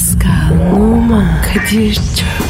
Pascal, Oman, Kadir çok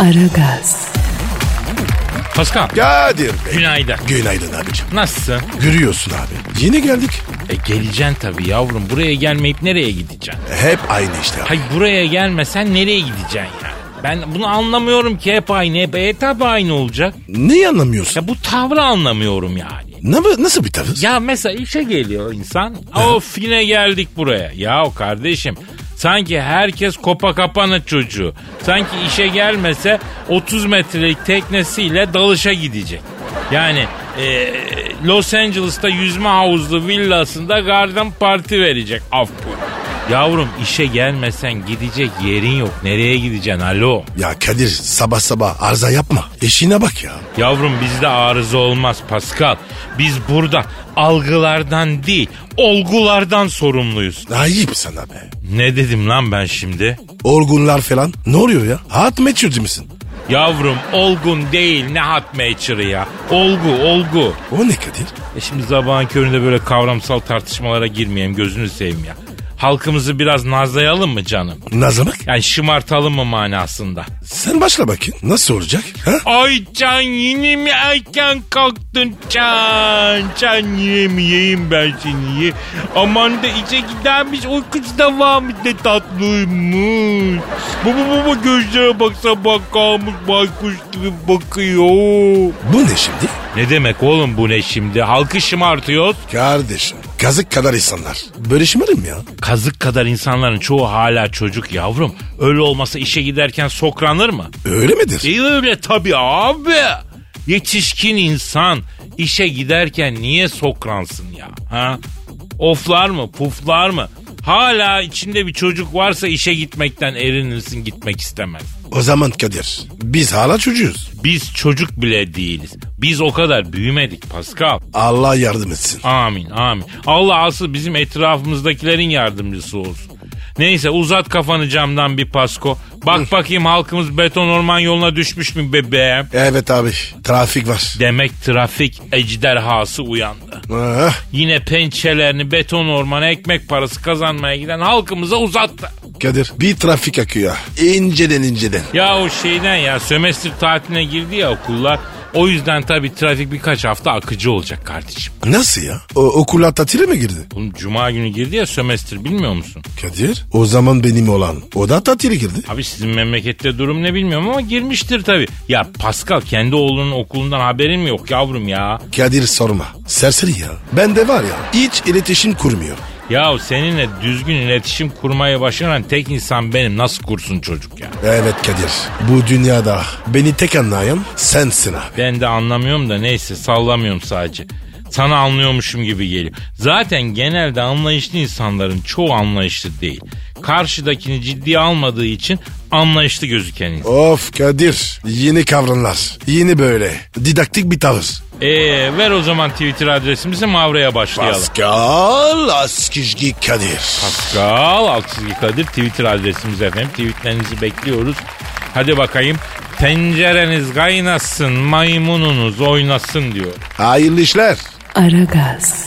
Aragaz, Pascal. Kadir Bey. Günaydın. Günaydın abicim. Nasılsın? Görüyorsun abi. Yine geldik. E geleceksin tabii yavrum. Buraya gelmeyip nereye gideceksin? Hep aynı işte. Hay buraya gelmesen nereye gideceksin yani? Ben bunu anlamıyorum ki hep aynı. Hep e, tabii aynı olacak. Neyi anlamıyorsun? Ya bu tavrı anlamıyorum yani. Ne, nasıl bir tavır? Ya mesela işe geliyor insan. Of yine geldik buraya. Ya kardeşim sanki herkes kopa kapana çocuğu. Sanki işe gelmese 30 metrelik teknesiyle dalışa gidecek. Yani e, Los Angeles'ta yüzme havuzlu villasında garden parti verecek. Af. Yavrum işe gelmesen gidecek yerin yok. Nereye gideceksin alo? Ya Kadir sabah sabah arıza yapma. Eşine bak ya. Yavrum bizde arıza olmaz Pascal. Biz burada algılardan değil olgulardan sorumluyuz. Ayıp sana be. Ne dedim lan ben şimdi? Orgunlar falan. Ne oluyor ya? Hat meçhulcu musun? Yavrum olgun değil ne hat meçhırı ya. Olgu olgu. O ne Kadir? E şimdi sabahın köründe böyle kavramsal tartışmalara girmeyelim gözünü seveyim ya. Halkımızı biraz nazlayalım mı canım? Nazlamak? Yani şımartalım mı manasında? Sen başla bakayım. Nasıl olacak? Ha? Ay Can yine mi erken kalktın Can? Can yine mi yiyeyim ben seni ye? Aman da içe gidermiş uykusu da varmış ne tatlıymış. Baba baba gözlere baksa bak kalmış baykuş gibi bakıyor. Bu ne şimdi? Ne demek oğlum bu ne şimdi? Halkı şımartıyoruz. Kardeşim. Kazık kadar insanlar. Böyle şımarım ya. Kazık kadar insanların çoğu hala çocuk yavrum. Öyle olmasa işe giderken sokranır mı? Öyle midir? E öyle tabii abi. Yetişkin insan işe giderken niye sokransın ya? Ha? Oflar mı, puflar mı? Hala içinde bir çocuk varsa işe gitmekten erinirsin gitmek istemez. O zaman Kadir. Biz hala çocuğuz. Biz çocuk bile değiliz. Biz o kadar büyümedik Pascal. Allah yardım etsin. Amin amin. Allah asıl bizim etrafımızdakilerin yardımcısı olsun. Neyse uzat kafanı camdan bir pasko. Bak bakayım halkımız beton orman yoluna düşmüş mü bebeğim? Evet abi. Trafik var. Demek trafik ejderhası uyandı. Ah, Yine pençelerini beton ormana ekmek parası kazanmaya giden halkımıza uzattı. Kadir bir trafik akıyor. İnceden inceden. Ya o şeyden ya sömestr tatiline girdi ya okullar. O yüzden tabii trafik birkaç hafta akıcı olacak kardeşim. Nasıl ya? O, okullar tatile mi girdi? Bunun cuma günü girdi ya sömestr bilmiyor musun? Kadir o zaman benim olan o da tatile girdi. Abi sizin memlekette durum ne bilmiyorum ama girmiştir tabii. Ya Pascal kendi oğlunun okulundan haberin mi yok yavrum ya? Kadir sorma. Serseri ya. Ben de var ya hiç iletişim kurmuyor. Ya seninle düzgün iletişim kurmayı başaran tek insan benim. Nasıl kursun çocuk ya? Evet Kadir. Bu dünyada beni tek anlayan sensin abi. Ben de anlamıyorum da neyse sallamıyorum sadece. Sana anlıyormuşum gibi geliyor. Zaten genelde anlayışlı insanların çoğu anlayışlı değil. Karşıdakini ciddiye almadığı için anlayışlı gözüken insan. Of Kadir. Yeni kavramlar. Yeni böyle. Didaktik bir tavır. Ee, ver o zaman Twitter adresimizi Mavra'ya başlayalım. Pascal Askizgi Kadir. Pascal Altçizgi Kadir Twitter adresimiz efendim. Tweetlerinizi bekliyoruz. Hadi bakayım. Tencereniz kaynasın, maymununuz oynasın diyor. Hayırlı işler. Aragaz.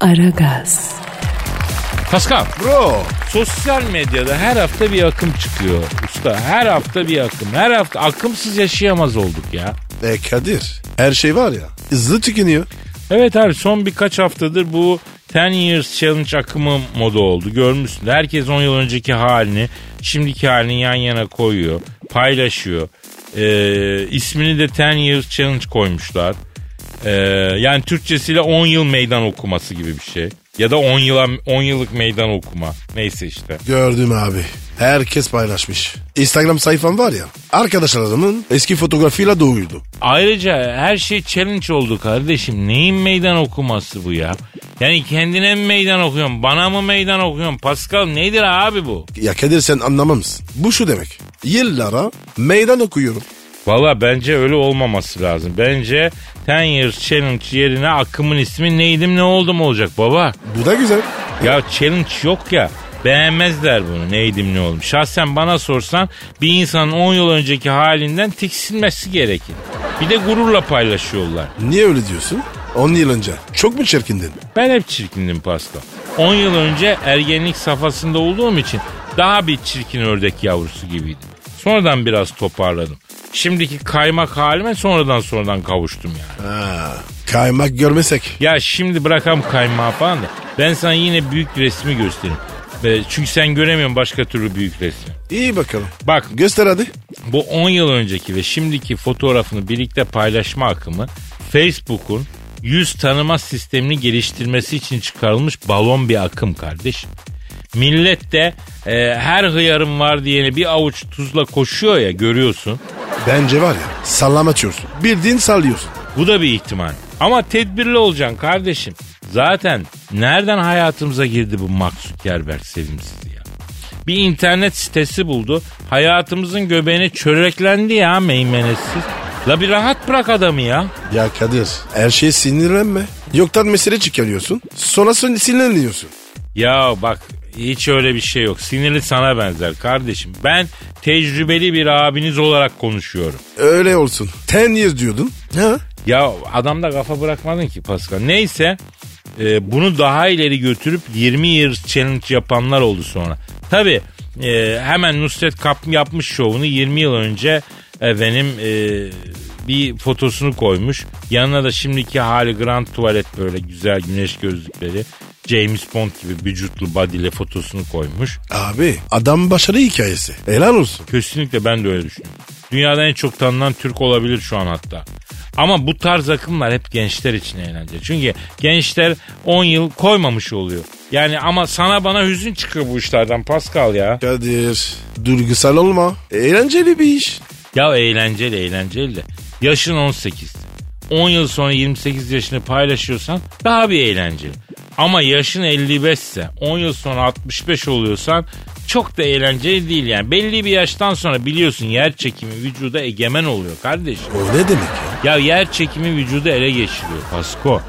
Aragaz. Pascal, Bro. sosyal medyada her hafta bir akım çıkıyor usta. Her hafta bir akım. Her hafta akımsız yaşayamaz olduk ya. E Kadir. Her şey var ya. Hızlı tükeniyor. Evet abi son birkaç haftadır bu 10 Years Challenge akımı moda oldu. Görmüşsün. Herkes 10 yıl önceki halini, şimdiki halini yan yana koyuyor, paylaşıyor. Ee, ismini de 10 Years Challenge koymuşlar. Ee, yani Türkçesiyle 10 yıl meydan okuması gibi bir şey. Ya da 10 yıla 10 yıllık meydan okuma. Neyse işte. Gördüm abi. Herkes paylaşmış. Instagram sayfam var ya. Arkadaşlarımın eski fotoğrafıyla doğuydu. Ayrıca her şey challenge oldu kardeşim. Neyin meydan okuması bu ya? Yani kendine mi meydan okuyorsun? Bana mı meydan okuyorsun? Pascal nedir abi bu? Ya Kadir sen anlamamışsın. Bu şu demek. Yıllara meydan okuyorum. Valla bence öyle olmaması lazım. Bence 10 Years Challenge yerine akımın ismi neydim ne oldum olacak baba. Bu da güzel. Ya challenge yok ya. Beğenmezler bunu neydim ne oldum. Şahsen bana sorsan bir insanın 10 yıl önceki halinden tiksinmesi gerekir. Bir de gururla paylaşıyorlar. Niye öyle diyorsun? 10 yıl önce. Çok mu çirkindin? Ben hep çirkindim Pascal. 10 yıl önce ergenlik safhasında olduğum için daha bir çirkin ördek yavrusu gibiydim. Sonradan biraz toparladım. Şimdiki kaymak halime sonradan sonradan kavuştum yani. Ha, kaymak görmesek. Ya şimdi bırakam kaymağı falan da ben sana yine büyük resmi göstereyim. Çünkü sen göremiyorsun başka türlü büyük resmi. İyi bakalım. Bak Göster hadi. bu 10 yıl önceki ve şimdiki fotoğrafını birlikte paylaşma akımı Facebook'un yüz tanıma sistemini geliştirmesi için çıkarılmış balon bir akım kardeş. Millet de e, her hıyarım var diyene bir avuç tuzla koşuyor ya görüyorsun. Bence var ya sallama atıyorsun. Bildiğin sallıyorsun. Bu da bir ihtimal. Ama tedbirli olacaksın kardeşim. Zaten nereden hayatımıza girdi bu Mark Zuckerberg sevimsiz ya? Bir internet sitesi buldu. Hayatımızın göbeğine çöreklendi ya meymenetsiz. La bir rahat bırak adamı ya. Ya Kadir her şeye sinirlenme. Yoktan mesele çıkarıyorsun. Sonra sinirleniyorsun. Ya bak hiç öyle bir şey yok. Sinirli sana benzer kardeşim. Ben tecrübeli bir abiniz olarak konuşuyorum. Öyle olsun. Ten years diyordun. Ha? Ya adamda kafa bırakmadın ki Pascal. Neyse e, bunu daha ileri götürüp 20 years challenge yapanlar oldu sonra. Tabi hemen Nusret Kap yapmış şovunu 20 yıl önce efendim e, bir fotosunu koymuş. Yanına da şimdiki hali Grand Tuvalet böyle güzel güneş gözlükleri. James Bond gibi vücutlu body'le fotosunu koymuş. Abi adam başarı hikayesi. Helal olsun. Kesinlikle ben de öyle düşünüyorum. Dünyada en çok tanınan Türk olabilir şu an hatta. Ama bu tarz akımlar hep gençler için eğlenceli. Çünkü gençler 10 yıl koymamış oluyor. Yani ama sana bana hüzün çıkıyor bu işlerden Pascal ya. Kadir duygusal olma. Eğlenceli bir iş. Ya eğlenceli eğlenceli de. Yaşın 18. 10 yıl sonra 28 yaşını paylaşıyorsan daha bir eğlenceli. Ama yaşın 55 ise 10 yıl sonra 65 oluyorsan çok da eğlenceli değil yani. Belli bir yaştan sonra biliyorsun yer çekimi vücuda egemen oluyor kardeşim. O ne demek ya? Ya yer çekimi vücudu ele geçiriyor Pasko.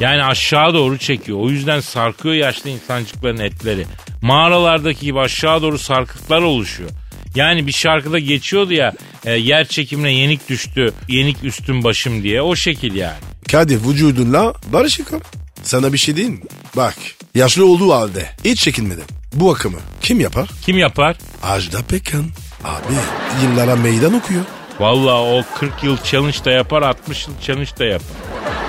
Yani aşağı doğru çekiyor. O yüzden sarkıyor yaşlı insancıkların etleri. Mağaralardaki gibi aşağı doğru sarkıklar oluşuyor. Yani bir şarkıda geçiyordu ya e, yer çekimine yenik düştü, yenik üstüm başım diye o şekil yani. Kadir vücudunla barışık. Sana bir şey değil mi? Bak yaşlı olduğu halde hiç çekinmeden bu akımı kim yapar? Kim yapar? Ajda Pekkan. Abi yıllara meydan okuyor. Vallahi o 40 yıl challenge da yapar 60 yıl challenge da yapar.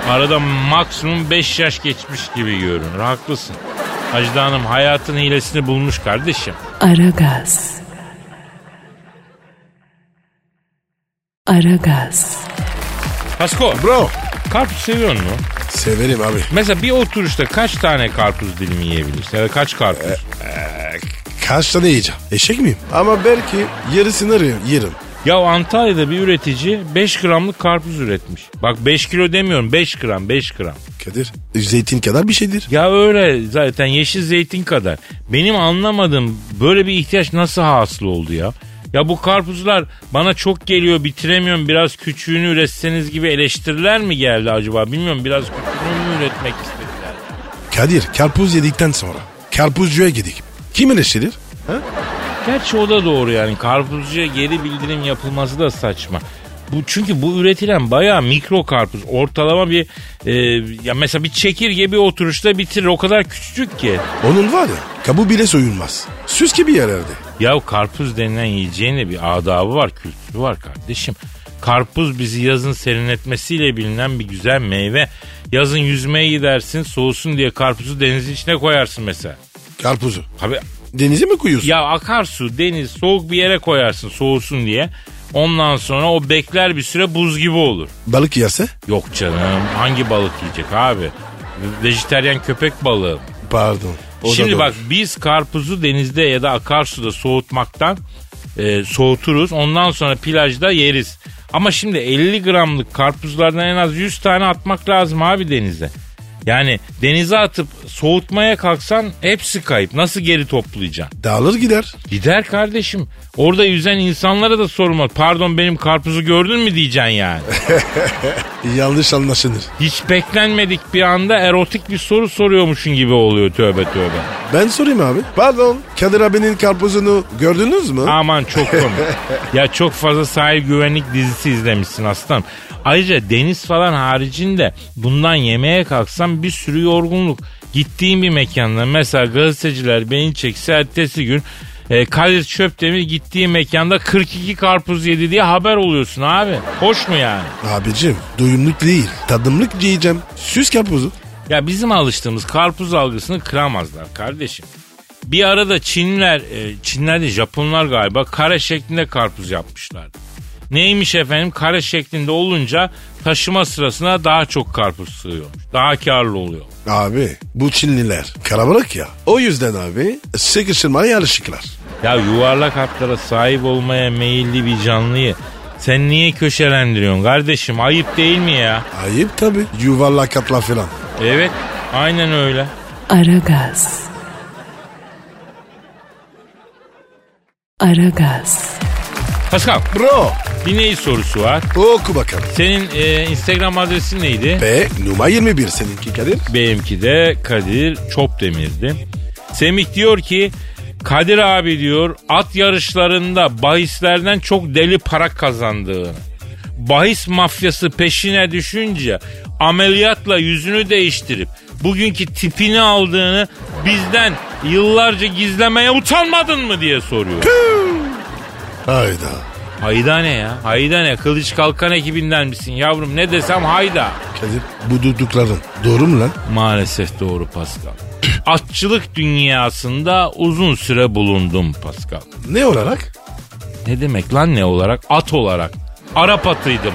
Arada maksimum 5 yaş geçmiş gibi görünür. Haklısın. Ajda Hanım hayatın hilesini bulmuş kardeşim. Aragaz. Aragaz. Pasko Bro karpuz seviyor musun? severim abi. Mesela bir oturuşta kaç tane karpuz dilimi yiyebilirsin? Ya da kaç karpuz? Kaç tane yiyeceğim? Eşek miyim? Ama belki yarısını yerim. Ya Antalya'da bir üretici 5 gramlık karpuz üretmiş. Bak 5 kilo demiyorum 5 gram 5 gram. Kadir zeytin kadar bir şeydir. Ya öyle zaten yeşil zeytin kadar. Benim anlamadığım böyle bir ihtiyaç nasıl hasıl oldu ya? Ya bu karpuzlar bana çok geliyor bitiremiyorum biraz küçüğünü üretseniz gibi eleştiriler mi geldi acaba bilmiyorum biraz küçüğünü mü üretmek istediler? Kadir karpuz yedikten sonra karpuzcuya gidik. Kim eleştirir? Ha? Gerçi o da doğru yani karpuzcuya geri bildirim yapılması da saçma. Bu çünkü bu üretilen bayağı mikro karpuz. Ortalama bir e, ya mesela bir çekirge bir oturuşta bitirir. O kadar küçücük ki. Onun var ya kabuğu bile soyulmaz. Süs gibi yerlerde. Ya karpuz denilen yiyeceğin de bir adabı var, kültürü var kardeşim. Karpuz bizi yazın serinletmesiyle bilinen bir güzel meyve. Yazın yüzmeye gidersin soğusun diye karpuzu denizin içine koyarsın mesela. Karpuzu. Abi Denize mi koyuyorsun? ya akarsu, deniz, soğuk bir yere koyarsın soğusun diye. Ondan sonra o bekler bir süre buz gibi olur. Balık yerse? Yok canım hangi balık yiyecek abi? Vejeteryan köpek balığı. Pardon. O Şimdi bak biz karpuzu denizde ya da akarsuda soğutmaktan e, soğuturuz. Ondan sonra plajda yeriz. Ama şimdi 50 gramlık karpuzlardan en az 100 tane atmak lazım abi denize. Yani denize atıp soğutmaya kalksan hepsi kayıp. Nasıl geri toplayacaksın? Dağılır gider. Gider kardeşim. Orada yüzen insanlara da sorulmaz. Pardon benim karpuzu gördün mü diyeceksin yani. Yanlış anlaşılır. Hiç beklenmedik bir anda erotik bir soru soruyormuşsun gibi oluyor tövbe tövbe. Ben sorayım abi. Pardon. Kadir abinin karpuzunu gördünüz mü? Aman çok komik. ya çok fazla sahil güvenlik dizisi izlemişsin aslanım. Ayrıca deniz falan haricinde bundan yemeye kalksam bir sürü yorgunluk. Gittiğim bir mekanda mesela gazeteciler beni çekse ertesi gün e, Kadir Çöptemir gittiği mekanda 42 karpuz yedi diye haber oluyorsun abi. Hoş mu yani? Abicim doyumluk değil. Tadımlık diyeceğim. Süs karpuzu. Ya bizim alıştığımız karpuz algısını kıramazlar kardeşim. Bir arada Çinliler, e, Çinler değil Japonlar galiba kare şeklinde karpuz yapmışlardı. Neymiş efendim kare şeklinde olunca taşıma sırasına daha çok karpuz sığıyormuş. Daha karlı oluyor. Abi bu Çinliler kalabalık ya. O yüzden abi sıkıştırmaya alışıklar. Ya yuvarlak hatlara sahip olmaya meyilli bir canlıyı sen niye köşelendiriyorsun kardeşim ayıp değil mi ya? Ayıp tabi. Yuvarlak atla falan. Evet aynen öyle. Aragaz. Aragaz. Pascal Bro dinleyici sorusu var. oku bakalım. Senin e, Instagram adresin neydi? Ve numara 21 seninki Kadir. Benimki de Kadir Çopdemir'di. Semih diyor ki Kadir abi diyor at yarışlarında bahislerden çok deli para kazandığını. Bahis mafyası peşine düşünce ameliyatla yüzünü değiştirip bugünkü tipini aldığını bizden yıllarca gizlemeye utanmadın mı diye soruyor. Hayda. Hayda ne ya? Hayda ne? Kılıç Kalkan ekibinden misin yavrum? Ne desem hayda. Kadir bu durdukların doğru mu lan? Maalesef doğru Pascal. Atçılık dünyasında uzun süre bulundum Pascal. Ne olarak? Ne demek lan ne olarak? At olarak. Arap atıydım.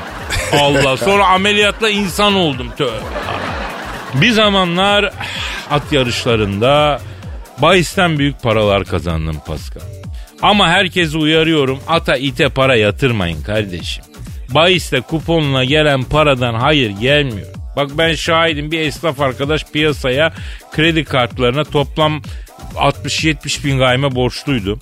Allah sonra ameliyatla insan oldum. Tövbe. Bir zamanlar at yarışlarında bahisten büyük paralar kazandım Pascal. Ama herkesi uyarıyorum ata ite para yatırmayın kardeşim. Bahiste kuponla gelen paradan hayır gelmiyor. Bak ben şahidim bir esnaf arkadaş piyasaya kredi kartlarına toplam 60-70 bin gayme borçluydu.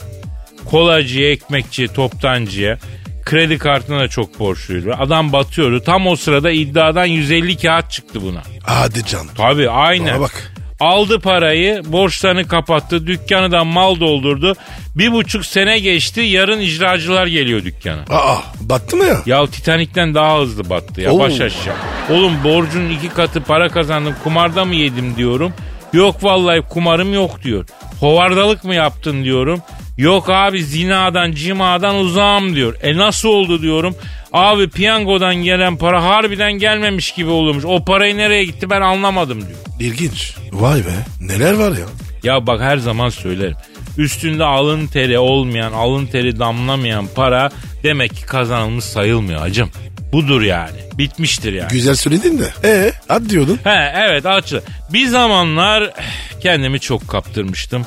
Kolacıya, ekmekçiye, toptancıya kredi kartına da çok borçluydu. Adam batıyordu. Tam o sırada iddiadan 150 kağıt çıktı buna. Hadi canım. Tabii aynen. Bana bak. Aldı parayı, borçlarını kapattı, dükkanı da mal doldurdu. Bir buçuk sene geçti, yarın icracılar geliyor dükkana. Aa battı mı ya? Ya Titanik'ten daha hızlı battı ya Oo. baş aşağı. Oğlum borcun iki katı para kazandım kumarda mı yedim diyorum. Yok vallahi kumarım yok diyor. Hovardalık mı yaptın diyorum. Yok abi zinadan cimadan uzağım diyor. E nasıl oldu diyorum. Abi piyangodan gelen para harbiden gelmemiş gibi oluyormuş. O parayı nereye gitti ben anlamadım diyor. İlginç. Vay be neler var ya. Ya bak her zaman söylerim. Üstünde alın teri olmayan, alın teri damlamayan para demek ki kazanılmış sayılmıyor hacım. Budur yani. Bitmiştir yani. Güzel söyledin de. Ee at diyordun. He evet açı. Bir zamanlar kendimi çok kaptırmıştım.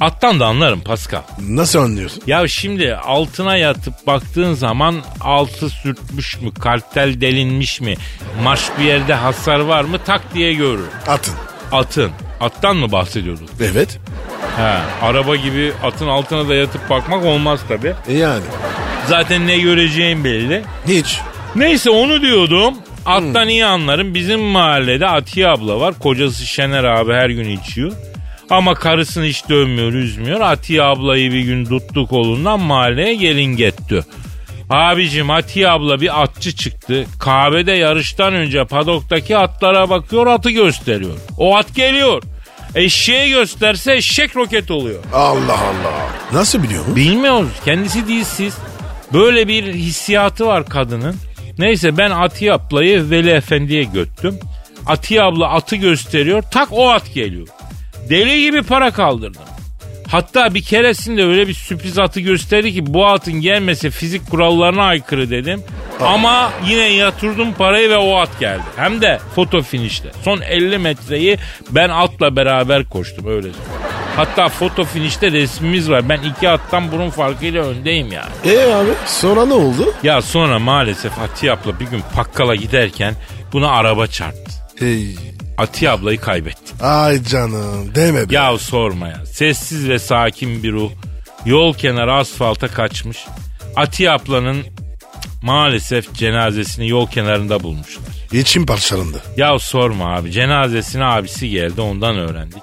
Attan da anlarım Pascal. Nasıl anlıyorsun? Ya şimdi altına yatıp baktığın zaman altı sürtmüş mü, kartel delinmiş mi, marş bir yerde hasar var mı tak diye görür. Atın. Atın. Attan mı bahsediyorduk? Evet. He, araba gibi atın altına da yatıp bakmak olmaz tabi. E yani. Zaten ne göreceğim belli. Hiç. Neyse onu diyordum. Attan iyi anlarım. Bizim mahallede Atiye abla var. Kocası Şener abi her gün içiyor. Ama karısını hiç dövmüyor, üzmüyor. Atiye ablayı bir gün tuttu kolundan mahalleye gelin getti. Abicim Atiye abla bir atçı çıktı. Kahvede yarıştan önce padoktaki atlara bakıyor, atı gösteriyor. O at geliyor. Eşeğe gösterse eşek roket oluyor. Allah Allah. Nasıl biliyor mu? Bilmiyoruz. Kendisi değilsiz. Böyle bir hissiyatı var kadının. Neyse ben Atiye ablayı Veli Efendi'ye göttüm. Atiye abla atı gösteriyor. Tak o at geliyor. Deli gibi para kaldırdım. Hatta bir keresinde öyle bir sürpriz atı gösterdi ki bu atın gelmesi fizik kurallarına aykırı dedim. Ama yine yatırdım parayı ve o at geldi. Hem de foto finişte. Son 50 metreyi ben atla beraber koştum öyle. Hatta foto finişte resmimiz var. Ben iki attan burun farkıyla öndeyim yani. E abi sonra ne oldu? Ya sonra maalesef Atiye abla bir gün Pakkal'a giderken buna araba çarptı. Hey. Atiye ablayı kaybettik. Ay canım deme be. Ya sorma ya. Sessiz ve sakin bir ruh. Yol kenarı asfalta kaçmış. Atiye ablanın maalesef cenazesini yol kenarında bulmuşlar. İçim parçalandı. Ya sorma abi cenazesine abisi geldi ondan öğrendik.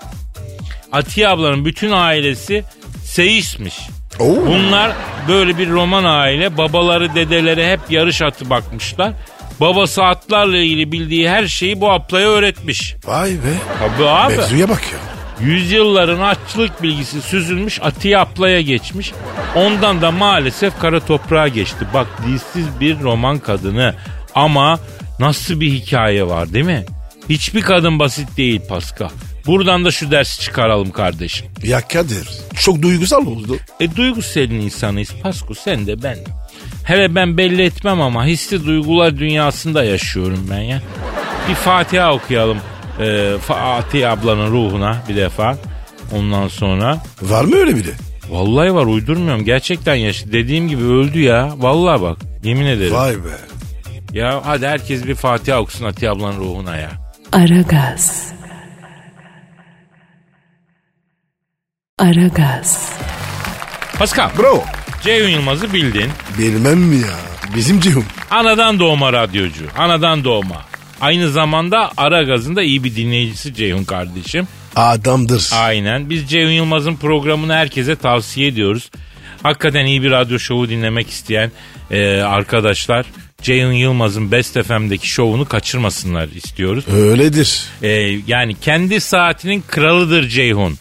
Atiye ablanın bütün ailesi seyismiş. Oo. Bunlar böyle bir roman aile. Babaları dedeleri hep yarış atı bakmışlar. Babası atlarla ilgili bildiği her şeyi bu ablaya öğretmiş. Vay be. Tabii abi. Mevzuya bak ya. Yüzyılların açlık bilgisi süzülmüş Atiye ablaya geçmiş. Ondan da maalesef kara toprağa geçti. Bak dilsiz bir roman kadını ama nasıl bir hikaye var değil mi? Hiçbir kadın basit değil Pascal. Buradan da şu dersi çıkaralım kardeşim. Ya Kadir çok duygusal oldu. E duygusal insanıyız Pascal sen de ben. de. Hele ben belli etmem ama hissi duygular dünyasında yaşıyorum ben ya. Bir Fatiha okuyalım e, Fatih ablanın ruhuna bir defa. Ondan sonra Var mı öyle biri? Vallahi var uydurmuyorum. Gerçekten yaş dediğim gibi öldü ya. Vallahi bak yemin ederim. Vay be. Ya hadi herkes bir Fatiha okusun Atiye ablanın ruhuna ya. Aragaz. Aragaz. Pascal, Bro. Ceyhun Yılmaz'ı bildin. Bilmem mi ya? Bizim Cihum. Anadan doğma radyocu. Anadan doğma. Aynı zamanda Ara Gaz'ın da iyi bir dinleyicisi Ceyhun kardeşim. Adamdır. Aynen. Biz Ceyhun Yılmaz'ın programını herkese tavsiye ediyoruz. Hakikaten iyi bir radyo şovu dinlemek isteyen e, arkadaşlar Ceyhun Yılmaz'ın Best FM'deki şovunu kaçırmasınlar istiyoruz. Öyledir. E, yani kendi saatinin kralıdır Ceyhun.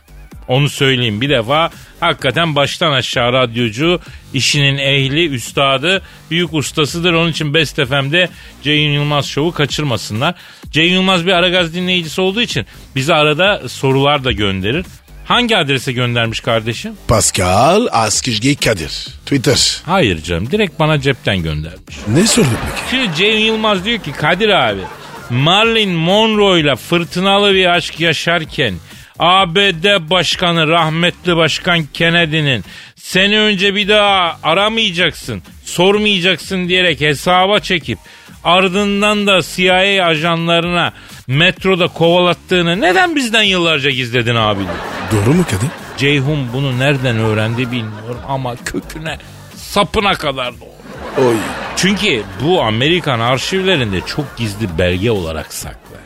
Onu söyleyeyim bir defa hakikaten baştan aşağı radyocu, işinin ehli, üstadı, büyük ustasıdır. Onun için Best FM'de Ceyhun Yılmaz şovu kaçırmasınlar. Ceyhun Yılmaz bir Aragaz dinleyicisi olduğu için bize arada sorular da gönderir. Hangi adrese göndermiş kardeşim? Pascal Askizgi Kadir. Twitter. Hayır canım direkt bana cepten göndermiş. Ne sordu peki? Şimdi Ceyhun Yılmaz diyor ki Kadir abi Marilyn Monroe ile fırtınalı bir aşk yaşarken ABD Başkanı rahmetli Başkan Kennedy'nin seni önce bir daha aramayacaksın, sormayacaksın diyerek hesaba çekip ardından da CIA ajanlarına metroda kovalattığını neden bizden yıllarca gizledin abi? Doğru mu Kadir? Ceyhun bunu nereden öğrendi bilmiyorum ama köküne sapına kadar doğru. Oy. Çünkü bu Amerikan arşivlerinde çok gizli belge olarak saklı.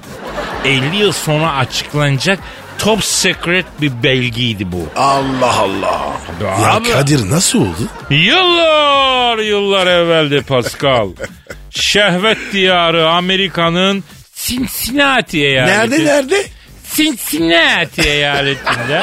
50 yıl sonra açıklanacak top secret bir belgeydi bu. Allah Allah. Ya Abi. Kadir nasıl oldu? Yıllar yıllar evveldi Pascal. Şehvet diyarı Amerika'nın Cincinnati eyaleti. Nerede nerede? Cincinnati eyaletinde.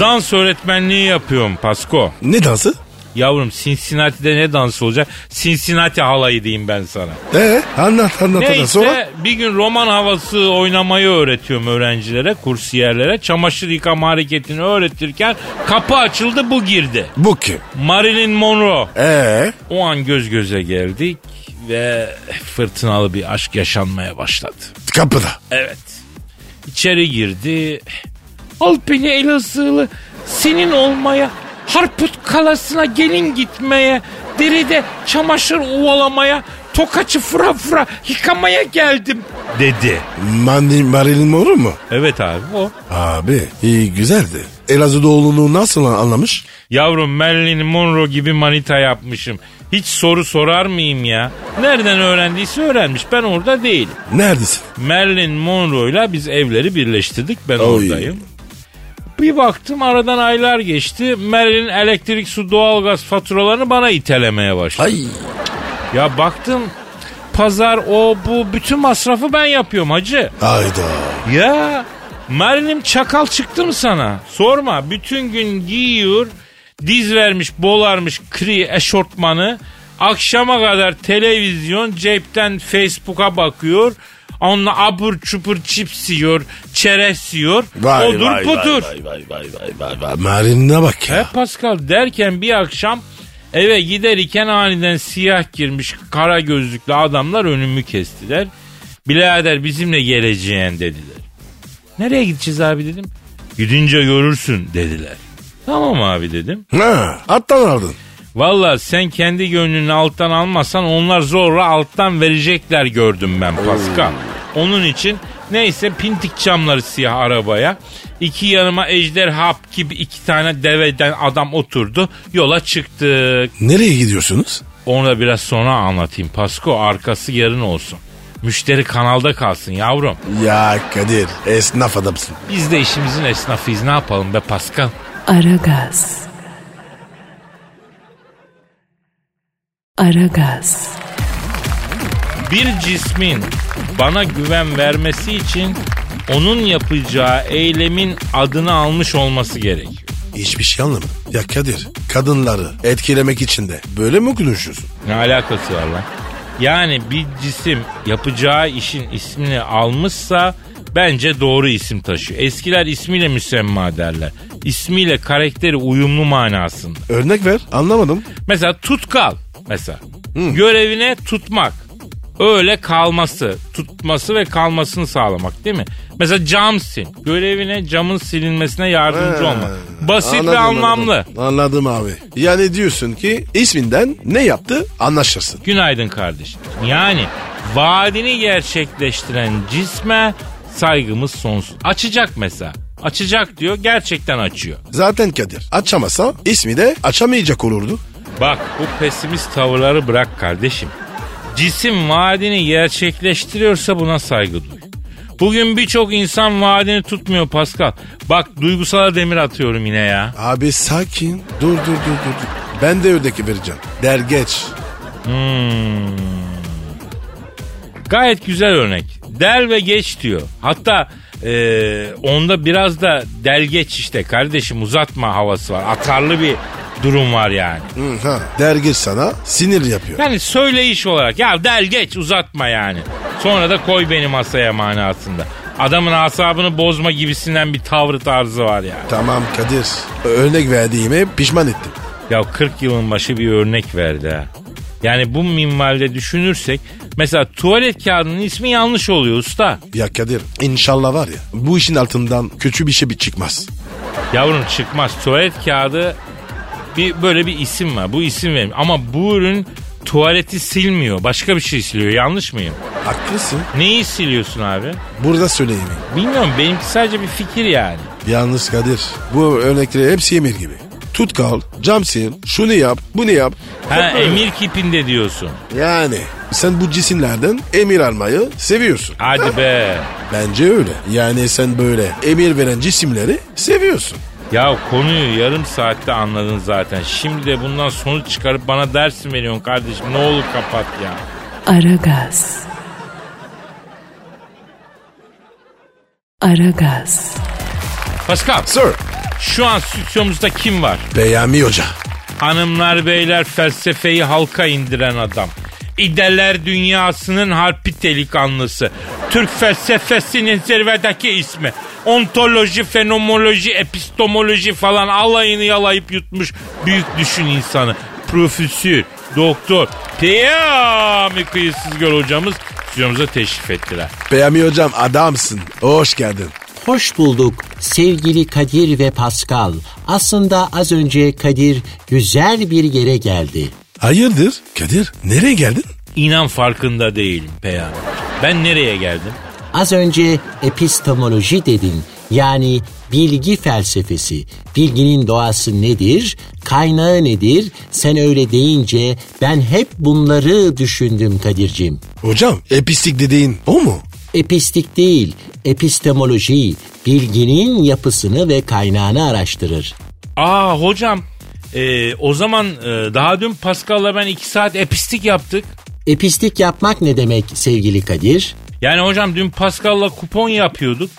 Dans öğretmenliği yapıyorum Pasko. Ne dansı? Yavrum Cincinnati'de ne dans olacak? Cincinnati halayı diyeyim ben sana. Ee, anlat anlat anlat. Sonra? Neyse bir gün roman havası oynamayı öğretiyorum öğrencilere, kursiyerlere. Çamaşır yıkama hareketini öğretirken kapı açıldı bu girdi. Bu kim? Marilyn Monroe. Ee, O an göz göze geldik ve fırtınalı bir aşk yaşanmaya başladı. kapıda. Evet. İçeri girdi. Al beni Elazığlı senin olmaya, Harput kalasına gelin gitmeye, deride çamaşır ovalamaya, tokaçı fıra fıra yıkamaya geldim dedi. Marilyn, Marilyn Monroe mu? Evet abi o. Abi iyi güzeldi. Elazığ olduğunu nasıl anlamış? Yavrum Marilyn Monroe gibi manita yapmışım. Hiç soru sorar mıyım ya? Nereden öğrendiyse öğrenmiş. Ben orada değilim. Neredesin? Marilyn Monroe'yla biz evleri birleştirdik. Ben Oy. oradayım. Bir baktım aradan aylar geçti. Marilyn elektrik, su, doğalgaz faturalarını bana itelemeye başladı. Ay. Ya baktım pazar o bu bütün masrafı ben yapıyorum hacı. Hayda. Ya Marilyn çakal çıktı mı sana? Sorma bütün gün giyiyor diz vermiş bolarmış kri eşortmanı akşama kadar televizyon cepten Facebook'a bakıyor onunla abur çupur cips yiyor çerez yiyor odur budur. Vay vay vay vay vay vay. Marilyn'e bak He ya. Pascal derken bir akşam eve giderken aniden siyah girmiş kara gözlüklü adamlar önümü kestiler. Birader bizimle geleceğin dediler. Nereye gideceğiz abi dedim. Gidince görürsün dediler. Tamam abi dedim. Ha, alttan aldın. Valla sen kendi gönlünü alttan almasan onlar zorla alttan verecekler gördüm ben Pascal. Onun için Neyse pintik camları siyah arabaya. İki yanıma ejderhap gibi iki tane deveden adam oturdu. Yola çıktık. Nereye gidiyorsunuz? Onu da biraz sonra anlatayım. Pasko arkası yarın olsun. Müşteri kanalda kalsın yavrum. Ya Kadir esnaf adamsın. Biz de işimizin esnafıyız ne yapalım be Pascal. Aragaz. Aragaz. Bir cismin bana güven vermesi için onun yapacağı eylemin adını almış olması gerekiyor. Hiçbir şey anlamadım. Ya Kadir kadınları etkilemek için de böyle mi konuşuyorsun? Ne alakası var lan? Yani bir cisim yapacağı işin ismini almışsa bence doğru isim taşıyor. Eskiler ismiyle müsemma derler. İsmiyle karakteri uyumlu manasında. Örnek ver anlamadım. Mesela tutkal mesela. Görevine tutmak. Öyle kalması, tutması ve kalmasını sağlamak değil mi? Mesela cam sil. Görevine camın silinmesine yardımcı Ha, olmak. Basit anladım, ve anlamlı. Anladım. anladım abi. Yani diyorsun ki isminden ne yaptı anlaşırsın. Günaydın kardeşim. Yani vaadini gerçekleştiren cisme saygımız sonsuz. Açacak mesela. Açacak diyor gerçekten açıyor. Zaten Kadir açamasa ismi de açamayacak olurdu. Bak bu pesimist tavırları bırak kardeşim. Cisim vaadini gerçekleştiriyorsa buna saygı duy. Bugün birçok insan vaadini tutmuyor Pascal. Bak duygusala demir atıyorum yine ya. Abi sakin. Dur dur dur dur. Ben de ördeki vereceğim. Der geç. Hmm. Gayet güzel örnek. Del ve geç diyor. Hatta e, onda biraz da del geç işte kardeşim uzatma havası var. Atarlı bir durum var yani. Hı, ha. Der geç sana sinir yapıyor. Yani söyleyiş olarak ya del geç uzatma yani. Sonra da koy beni masaya manasında. Adamın asabını bozma gibisinden bir tavrı tarzı var yani. Tamam Kadir. Örnek verdiğime pişman ettim. Ya 40 yılın başı bir örnek verdi ha. Yani bu minvalde düşünürsek mesela tuvalet kağıdının ismi yanlış oluyor usta. Ya Kadir inşallah var ya bu işin altından kötü bir şey bir çıkmaz. Yavrum çıkmaz tuvalet kağıdı bir böyle bir isim var. Bu isim verim. Ama bu ürün tuvaleti silmiyor. Başka bir şey siliyor. Yanlış mıyım? Haklısın. Neyi siliyorsun abi? Burada söyleyeyim. Bilmiyorum. Benimki sadece bir fikir yani. Yalnız Kadir bu örnekleri hepsi emir gibi. Tut kal, cam sil, şunu yap, bunu yap. Ha Hep emir kipinde diyorsun. Yani sen bu cisimlerden emir almayı seviyorsun. Hadi be. Bence öyle. Yani sen böyle emir veren cisimleri seviyorsun. Ya konuyu yarım saatte anladın zaten. Şimdi de bundan sonuç çıkarıp bana ders mi veriyorsun kardeşim? Ne olur kapat ya. Aragaz. Aragaz. Pascal Sir. şu an stüdyomuzda kim var? Beyami Hoca. Hanımlar beyler felsefeyi halka indiren adam. İdeler dünyasının harpi delikanlısı. Türk felsefesinin zirvedeki ismi. Ontoloji, fenomenoloji, epistemoloji falan alayını yalayıp yutmuş büyük düşün insanı. Profesör, doktor, Peyami Kıyısız Göl hocamız stüdyomuza teşrif ettiler. Beyami Hocam adamsın. Hoş geldin. Hoş bulduk sevgili Kadir ve Pascal. Aslında az önce Kadir güzel bir yere geldi. Hayırdır? Kadir nereye geldin? İnan farkında değilim Peyami. Ben nereye geldim? Az önce epistemoloji dedin. Yani bilgi felsefesi. Bilginin doğası nedir? Kaynağı nedir? Sen öyle deyince ben hep bunları düşündüm Kadir'cim. Hocam epistik dediğin o mu? Epistik değil, epistemoloji bilginin yapısını ve kaynağını araştırır. Aa hocam e, o zaman e, daha dün Pascal'la ben iki saat epistik yaptık. Epistik yapmak ne demek sevgili Kadir? Yani hocam dün Pascal'la kupon yapıyorduk.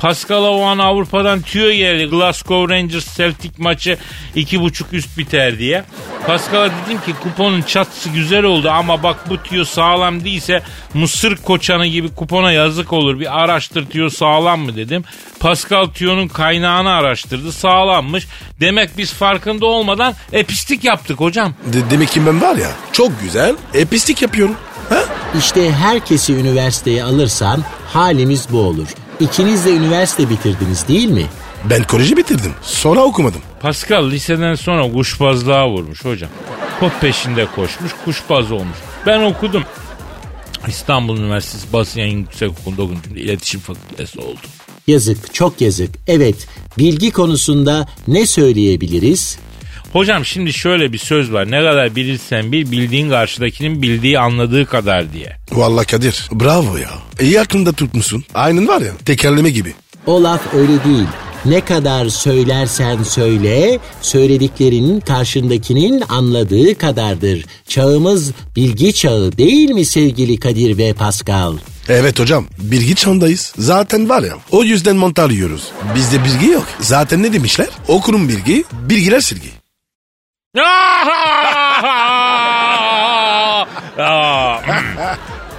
Pascal'a o an Avrupa'dan tüyo geldi. Glasgow Rangers Celtic maçı iki buçuk üst biter diye. Pascal'a dedim ki kuponun çatısı güzel oldu ama bak bu tüyo sağlam değilse mısır koçanı gibi kupona yazık olur. Bir araştır tüyo sağlam mı dedim. Pascal tüyonun kaynağını araştırdı sağlammış. Demek biz farkında olmadan epistik yaptık hocam. De- demek ki ben var ya çok güzel epistik yapıyorum. Ha? İşte herkesi üniversiteye alırsan halimiz bu olur. İkiniz de üniversite bitirdiniz değil mi? Ben koleji bitirdim. Sonra okumadım. Pascal liseden sonra kuşbazlığa vurmuş hocam. Top peşinde koşmuş, kuşbaz olmuş. Ben okudum. İstanbul Üniversitesi Basın Yayın Yüksek Okulu Dokunucu İletişim Fakültesi oldu. Yazık, çok yazık. Evet, bilgi konusunda ne söyleyebiliriz? Hocam şimdi şöyle bir söz var. Ne kadar bilirsen bil bildiğin karşıdakinin bildiği anladığı kadar diye. Vallahi Kadir bravo ya. İyi aklında tutmuşsun. Aynen var ya tekerleme gibi. O laf öyle değil. Ne kadar söylersen söyle, söylediklerinin karşındakinin anladığı kadardır. Çağımız bilgi çağı değil mi sevgili Kadir ve Pascal? Evet hocam bilgi çağındayız. Zaten var ya o yüzden mantar yiyoruz. Bizde bilgi yok. Zaten ne demişler? Okurun bilgi, bilgiler silgi.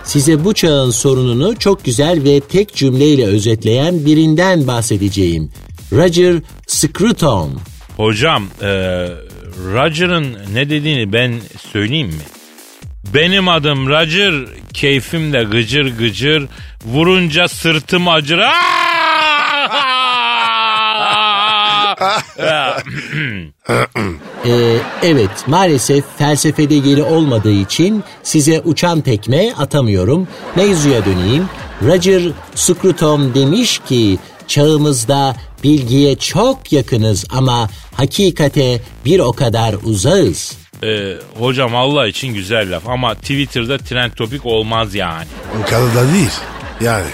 Size bu çağın sorununu çok güzel ve tek cümleyle özetleyen birinden bahsedeceğim. Roger Scruton. Hocam e, Roger'ın ne dediğini ben söyleyeyim mi? Benim adım Roger, keyfim de gıcır gıcır, vurunca sırtım acır. Ee, evet maalesef felsefede yeri olmadığı için size uçan tekme atamıyorum. Mevzuya döneyim. Roger Scruton demiş ki çağımızda bilgiye çok yakınız ama hakikate bir o kadar uzağız. E, hocam Allah için güzel laf ama Twitter'da trend topik olmaz yani. O kadar da değil. Yani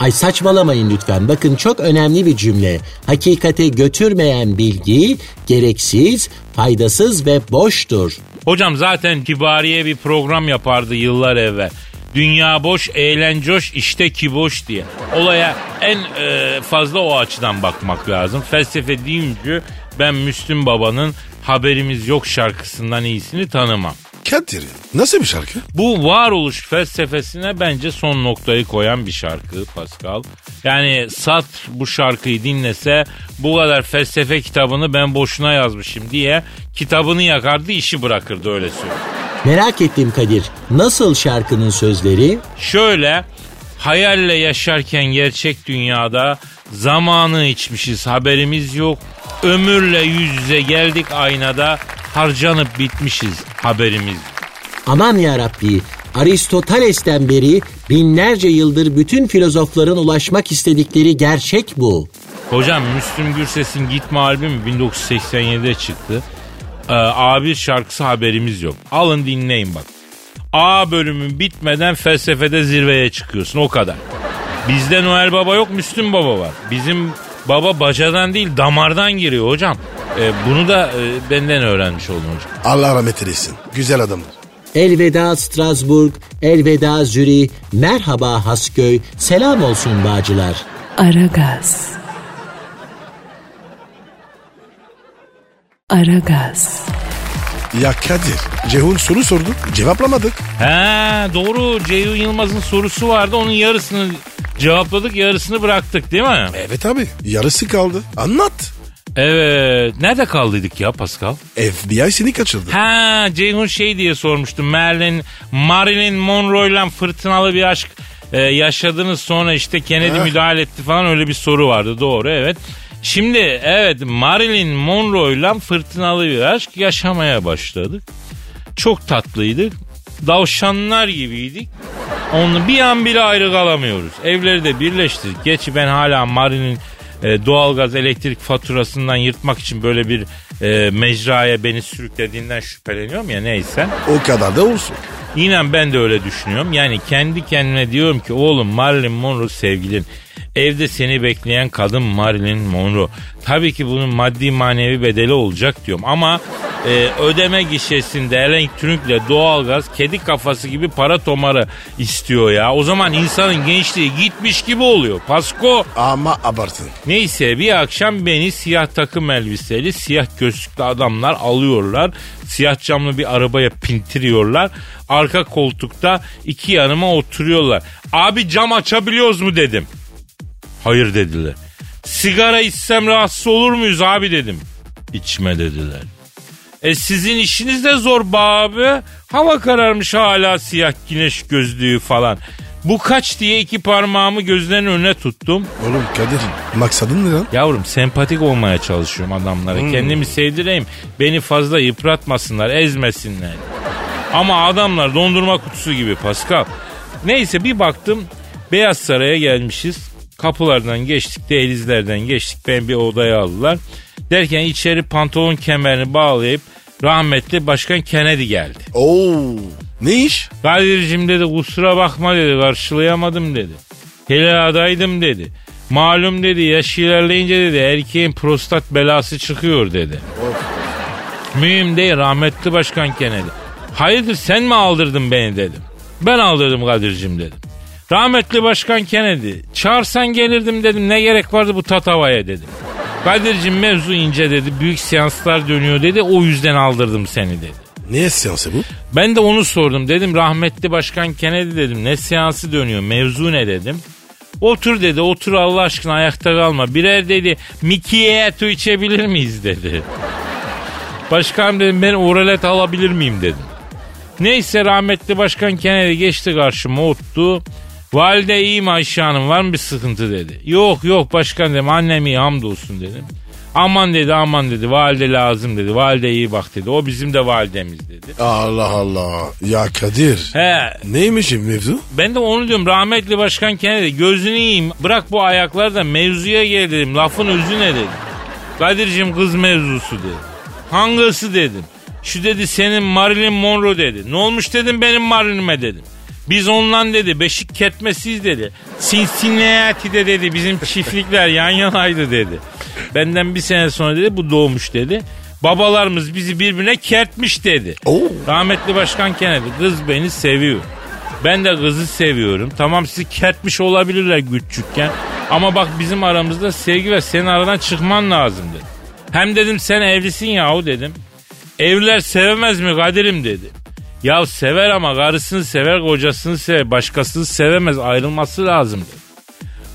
Ay saçmalamayın lütfen. Bakın çok önemli bir cümle. Hakikate götürmeyen bilgi gereksiz, faydasız ve boştur. Hocam zaten Kibariye bir program yapardı yıllar evvel. Dünya boş, eğlencoş, işte ki boş diye. Olaya en e, fazla o açıdan bakmak lazım. Felsefe deyince ben Müslüm Baba'nın Haberimiz Yok şarkısından iyisini tanımam. Kadir nasıl bir şarkı? Bu varoluş felsefesine bence son noktayı koyan bir şarkı Pascal. Yani Sat bu şarkıyı dinlese bu kadar felsefe kitabını ben boşuna yazmışım diye kitabını yakardı işi bırakırdı öyle söyleyeyim. Merak ettim Kadir. Nasıl şarkının sözleri? Şöyle hayalle yaşarken gerçek dünyada zamanı içmişiz haberimiz yok. Ömürle yüz yüze geldik aynada harcanıp bitmişiz haberimiz. Aman ya Rabbi, Aristoteles'ten beri binlerce yıldır bütün filozofların ulaşmak istedikleri gerçek bu. Hocam Müslüm Gürses'in Gitme albümü 1987'de çıktı. Ee, A1 şarkısı haberimiz yok. Alın dinleyin bak. A bölümü bitmeden felsefede zirveye çıkıyorsun o kadar. Bizde Noel Baba yok Müslüm Baba var. Bizim baba bacadan değil damardan giriyor hocam. Ee, bunu da e, benden öğrenmiş oldum hocam. Allah rahmet eylesin. Güzel adamdır. Elveda Strasbourg, elveda Züri, merhaba Hasköy, selam olsun bağcılar. Aragaz. Aragaz. Ya Kadir Ceyhun soru sordu cevaplamadık. He doğru Ceyhun Yılmaz'ın sorusu vardı. Onun yarısını cevapladık yarısını bıraktık değil mi? Evet abi yarısı kaldı. Anlat. Evet. Nerede kaldıydık ya Pascal? FBI seni kaçırdı. Ha Ceyhun şey diye sormuştum. Marilyn, Marilyn Monroe'yla fırtınalı bir aşk e, yaşadınız sonra işte Kennedy Ha. müdahale etti falan öyle bir soru vardı doğru evet. Şimdi evet Marilyn Monroe'yla fırtınalı bir aşk yaşamaya başladık. Çok tatlıydık. Davşanlar gibiydik. Onu bir an bile ayrı kalamıyoruz. Evleri de birleştirdik. Geçi ben hala Marilyn e, doğalgaz elektrik faturasından yırtmak için böyle bir e, mecraya beni sürüklediğinden şüpheleniyorum ya neyse. O kadar da olsun. İnan ben de öyle düşünüyorum. Yani kendi kendime diyorum ki oğlum Marilyn Monroe sevgilin. Evde seni bekleyen kadın Marilyn Monroe. Tabii ki bunun maddi manevi bedeli olacak diyorum. Ama e, ödeme gişesinde elektrikle doğalgaz kedi kafası gibi para tomarı istiyor ya. O zaman insanın gençliği gitmiş gibi oluyor. Pasko. Ama abartın. Neyse bir akşam beni siyah takım elbiseli, siyah gözlüklü adamlar alıyorlar. Siyah camlı bir arabaya pintiriyorlar. Arka koltukta iki yanıma oturuyorlar. Abi cam açabiliyoruz mu dedim. Hayır dediler. Sigara içsem rahatsız olur muyuz abi dedim. İçme dediler. E sizin işiniz de zor be abi. Hava kararmış hala siyah güneş gözlüğü falan. Bu kaç diye iki parmağımı gözlerinin önüne tuttum. Oğlum Kadir maksadın ne lan? Yavrum sempatik olmaya çalışıyorum adamlara. Kendimi sevdireyim. Beni fazla yıpratmasınlar, ezmesinler. Ama adamlar dondurma kutusu gibi Pascal. Neyse bir baktım Beyaz Saray'a gelmişiz. Kapılardan geçtik, dehlizlerden geçtik. Ben bir odaya aldılar. Derken içeri pantolon kemerini bağlayıp rahmetli Başkan Kennedy geldi. Oo. Ne iş? Kadir'cim dedi kusura bakma dedi karşılayamadım dedi. Hele adaydım dedi. Malum dedi yaş ilerleyince dedi erkeğin prostat belası çıkıyor dedi. Mühim değil rahmetli başkan Kennedy. Hayırdır sen mi aldırdın beni dedim. Ben aldırdım Kadir'cim dedim. Rahmetli başkan Kennedy çağırsan gelirdim dedim ne gerek vardı bu tatavaya dedim. Kadir'cim mevzu ince dedi büyük seanslar dönüyor dedi o yüzden aldırdım seni dedi. Ne seansı bu? Ben de onu sordum. Dedim rahmetli başkan Kennedy dedim. Ne seansı dönüyor? Mevzu ne dedim. Otur dedi. Otur Allah aşkına ayakta kalma. Birer dedi. Mikiyeto içebilir miyiz dedi. Başkan dedim ben oralet alabilir miyim dedim. Neyse rahmetli başkan Kennedy geçti karşıma ottu. Valide iyi mi Ayşe Hanım var mı bir sıkıntı dedi. Yok yok başkan dedim annem iyi hamdolsun dedim. Aman dedi aman dedi valide lazım dedi. Valide iyi bak dedi. O bizim de validemiz dedi. Allah Allah. Ya Kadir. He Neymiş mevzu? ben de onu diyorum rahmetli başkan Kennedy gözünü yiyeyim bırak bu ayakları da mevzuya gel dedim lafın özü ne dedim. Kadir'cim kız mevzusu dedi. Hangisi dedim. Şu dedi senin Marilyn Monroe dedi. Ne olmuş dedim benim Marilyn'ime dedim. Biz ondan dedi beşik ketmesiz dedi. Cincinnati'de dedi bizim çiftlikler yan yanaydı dedi. Benden bir sene sonra dedi bu doğmuş dedi. Babalarımız bizi birbirine kertmiş dedi. Oo. Rahmetli Başkan Kennedy kız beni seviyor. Ben de kızı seviyorum. Tamam sizi kertmiş olabilirler küçükken. Ama bak bizim aramızda sevgi ve senin aradan çıkman lazım dedi. Hem dedim sen evlisin yahu dedim. Evliler sevemez mi Kadir'im dedi. Ya sever ama karısını sever, kocasını sever, başkasını sevemez, ayrılması lazım dedi.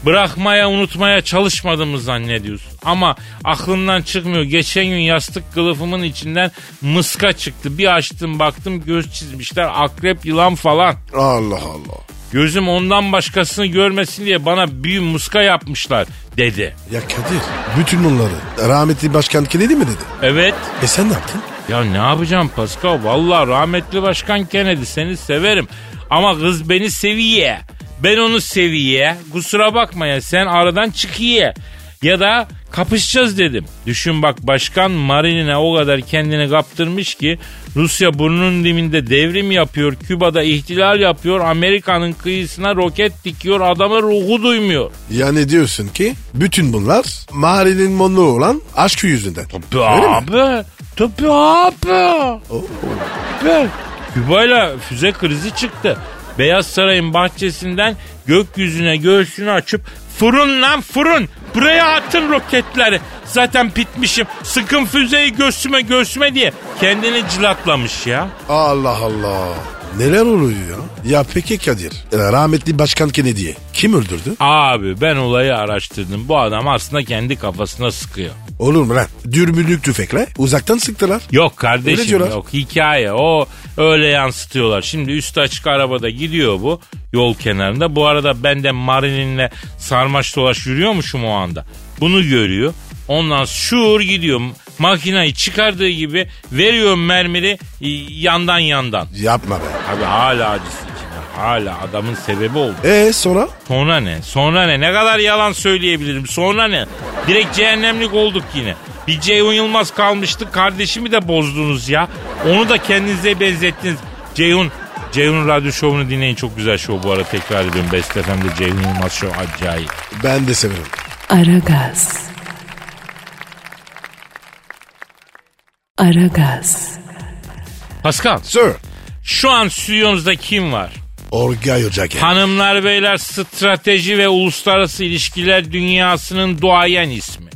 Bırakmaya, unutmaya çalışmadığımı zannediyorsun. Ama aklımdan çıkmıyor. Geçen gün yastık kılıfımın içinden mıska çıktı. Bir açtım baktım göz çizmişler. Akrep, yılan falan. Allah Allah. Gözüm ondan başkasını görmesin diye bana büyü muska yapmışlar dedi. Ya Kadir. Bütün bunları rahmetli başkan Kennedy mi dedi? Evet. E sen ne yaptın? Ya ne yapacağım Pascal? Vallahi rahmetli başkan Kennedy seni severim. Ama kız beni seviye. Ben onu seviye. Kusura bakma ya sen aradan çıkıye. Ya da kapışacağız dedim. Düşün bak başkan Marinine o kadar kendini kaptırmış ki Rusya burnunun dibinde devrim yapıyor. Küba'da ihtilal yapıyor. Amerika'nın kıyısına roket dikiyor. Adamın ruhu duymuyor. Yani diyorsun ki bütün bunlar Marilyn Monroe olan aşkı yüzünden. Tabii abi. Tabii abi. Be. Küba'yla füze krizi çıktı. Beyaz Saray'ın bahçesinden gökyüzüne göğsünü açıp fırın lan fırın buraya atın roketleri. Zaten bitmişim sıkın füzeyi göğsüme göğsüme diye kendini cilatlamış ya. Allah Allah. Neler oluyor ya? Ya peki Kadir. e, Rahmetli başkan Kennedy'yi kim öldürdü? Abi ben olayı araştırdım. Bu adam aslında kendi kafasına sıkıyor. Olur mu lan? Dürbünlük tüfekle uzaktan sıktılar. Yok Öyle kardeşim diyorlar. yok hikaye o öyle yansıtıyorlar. Şimdi üstü açık arabada gidiyor bu yol kenarında. Bu arada ben de Marilyn'le sarmaş dolaş yürüyormuşum o anda. Bunu görüyor. Ondan şuur gidiyor. Makinayı çıkardığı gibi veriyor mermiri e, yandan yandan. Yapma be. Abi hala acısı içinde. Hala adamın sebebi oldu. E sonra? Sonra ne? Sonra ne? Ne kadar yalan söyleyebilirim? Sonra ne? Direkt cehennemlik olduk yine. Bir Ceyhun Yılmaz kalmıştı. Kardeşimi de bozdunuz ya. Onu da kendinize benzettiniz. Ceyhun Ceyhun'un radyo şovunu dinleyin. Çok güzel şov bu arada tekrar ediyorum. Best FM'de Ceyhun Yılmaz şov acayip. Ben de severim. Aragaz. Aragaz. Pascal Sir. şu an stüdyomuzda kim var? Orgay Hoca gel. Hanımlar beyler strateji ve uluslararası ilişkiler dünyasının duayen ismi.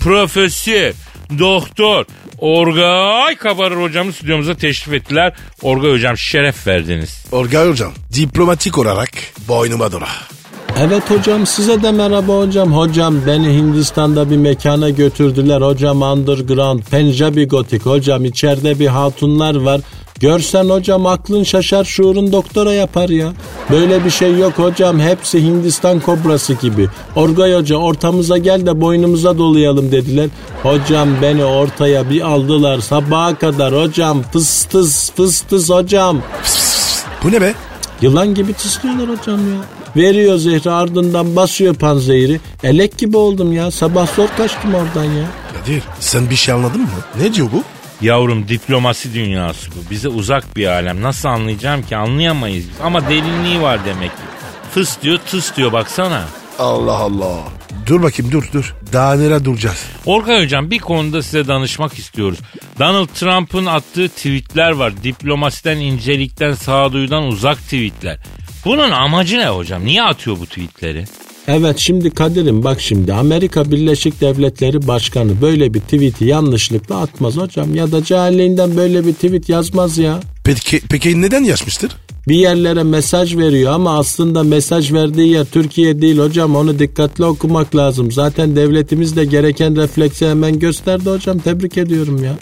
Profesör, doktor, Orgay Kabarır hocamı stüdyomuza teşrif ettiler. Orgay hocam şeref verdiniz. Orgay Hocam diplomatik olarak boynuma dola. Evet hocam size de merhaba hocam. Hocam beni Hindistan'da bir mekana götürdüler. Hocam underground, Punjabi gotik. Hocam içeride bir hatunlar var. Görsen hocam aklın şaşar şuurun doktora yapar ya. Böyle bir şey yok hocam. Hepsi Hindistan kobrası gibi. Orgay hoca ortamıza gel de boynumuza dolayalım dediler. Hocam beni ortaya bir aldılar sabaha kadar hocam. Fıstıs fıstıs hocam. Bu ne be? Yılan gibi tıslıyorlar hocam ya. Veriyor zehri ardından basıyor panzehiri. Elek gibi oldum ya. Sabah zor kaçtım oradan ya. Kadir sen bir şey anladın mı? Ne diyor bu? Yavrum diplomasi dünyası bu. Bize uzak bir alem. Nasıl anlayacağım ki? Anlayamayız biz. Ama derinliği var demek ki. Fıs diyor tıs diyor baksana. Allah Allah. Dur bakayım dur dur. Daha nereye duracağız? Orkay Hocam bir konuda size danışmak istiyoruz. Donald Trump'ın attığı tweetler var. Diplomasiden, incelikten, sağduyudan uzak tweetler. Bunun amacı ne hocam? Niye atıyor bu tweetleri? Evet şimdi Kadir'im bak şimdi Amerika Birleşik Devletleri Başkanı böyle bir tweet'i yanlışlıkla atmaz hocam. Ya da cahilliğinden böyle bir tweet yazmaz ya. Peki, peki neden yazmıştır? Bir yerlere mesaj veriyor ama aslında mesaj verdiği yer Türkiye değil hocam onu dikkatli okumak lazım. Zaten devletimiz de gereken refleksi hemen gösterdi hocam tebrik ediyorum ya.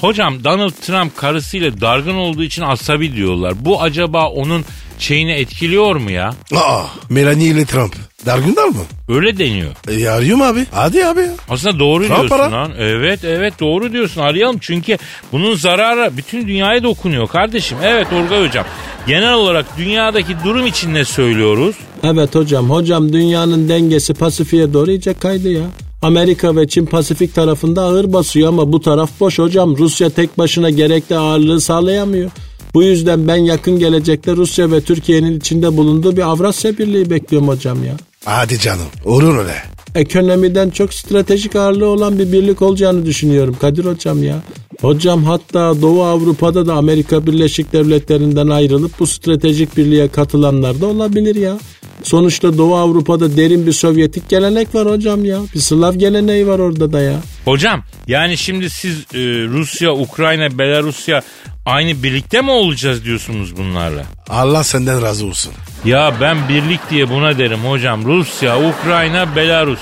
Hocam Donald Trump karısıyla dargın olduğu için asabi diyorlar. Bu acaba onun şeyini etkiliyor mu ya? Aa, Melanie ile Trump. Dargınlar mı? Öyle deniyor. E, arıyor mu abi? Hadi abi ya. Aslında doğru Trump diyorsun ara. lan. Evet evet doğru diyorsun arayalım. Çünkü bunun zararı bütün dünyaya dokunuyor kardeşim. Evet Orgay Hocam. Genel olarak dünyadaki durum için ne söylüyoruz? Evet hocam hocam dünyanın dengesi Pasifik'e doğru iyice kaydı ya. Amerika ve Çin Pasifik tarafında ağır basıyor ama bu taraf boş hocam. Rusya tek başına gerekli ağırlığı sağlayamıyor. Bu yüzden ben yakın gelecekte Rusya ve Türkiye'nin içinde bulunduğu bir Avrasya Birliği bekliyorum hocam ya. Hadi canım. Olur öyle. Ekonomiden çok stratejik ağırlığı olan bir birlik olacağını düşünüyorum Kadir hocam ya. Hocam hatta Doğu Avrupa'da da Amerika Birleşik Devletleri'nden ayrılıp bu stratejik birliğe katılanlar da olabilir ya. Sonuçta Doğu Avrupa'da derin bir Sovyetik gelenek var hocam ya. Bir Slav geleneği var orada da ya. Hocam yani şimdi siz e, Rusya, Ukrayna, Belarusya aynı birlikte mi olacağız diyorsunuz bunlarla? Allah senden razı olsun. Ya ben birlik diye buna derim hocam. Rusya, Ukrayna, Belarus.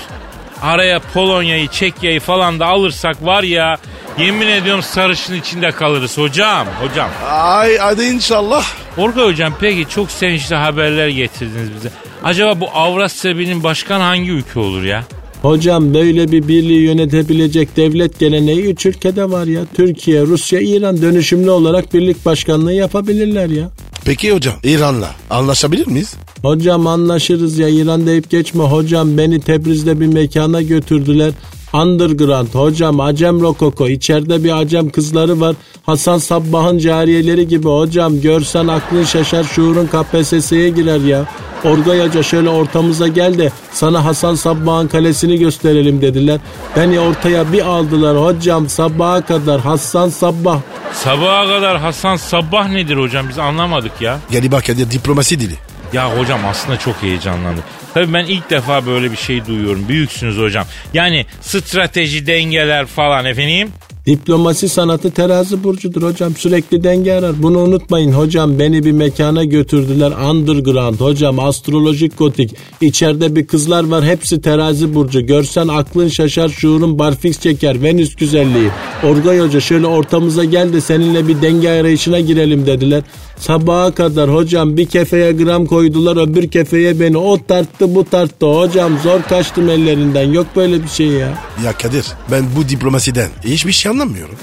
Araya Polonya'yı, Çekya'yı falan da alırsak var ya yemin ediyorum sarışın içinde kalırız hocam. Hocam. Ay hadi inşallah. Orga hocam peki çok sevinçli haberler getirdiniz bize. Acaba bu Avrasya Birliği'nin başkan hangi ülke olur ya? Hocam böyle bir birliği yönetebilecek devlet geleneği üç ülkede var ya. Türkiye, Rusya, İran dönüşümlü olarak birlik başkanlığı yapabilirler ya. Peki hocam İran'la anlaşabilir miyiz? Hocam anlaşırız ya İran deyip geçme hocam beni Tebriz'de bir mekana götürdüler. Underground hocam Acem Rokoko içeride bir Acem kızları var. Hasan Sabbah'ın cariyeleri gibi hocam görsen aklın şaşar şuurun KPSS'ye girer ya. Orgay Hoca şöyle ortamıza gel de sana Hasan Sabbah'ın kalesini gösterelim dediler. Beni ortaya bir aldılar hocam sabaha kadar Hasan Sabbah. Sabaha kadar Hasan Sabah nedir hocam biz anlamadık ya. Gel bak hadi diplomasi dili. Ya hocam aslında çok heyecanlandım. Tabii ben ilk defa böyle bir şey duyuyorum. Büyüksünüz hocam. Yani strateji, dengeler falan efendim. Diplomasi sanatı terazi burcudur hocam. Sürekli denge arar. Bunu unutmayın hocam. Beni bir mekana götürdüler. Underground hocam. Astrolojik gotik. İçeride bir kızlar var. Hepsi terazi burcu. Görsen aklın şaşar şuurun barfix çeker. Venüs güzelliği. Orgay hoca şöyle ortamıza gel de seninle bir denge arayışına girelim dediler. Sabaha kadar hocam bir kefeye gram koydular öbür kefeye beni. O tarttı bu tarttı. Hocam zor kaçtım ellerinden. Yok böyle bir şey ya. Ya Kadir ben bu diplomasiden hiçbir şey anlamıyorum.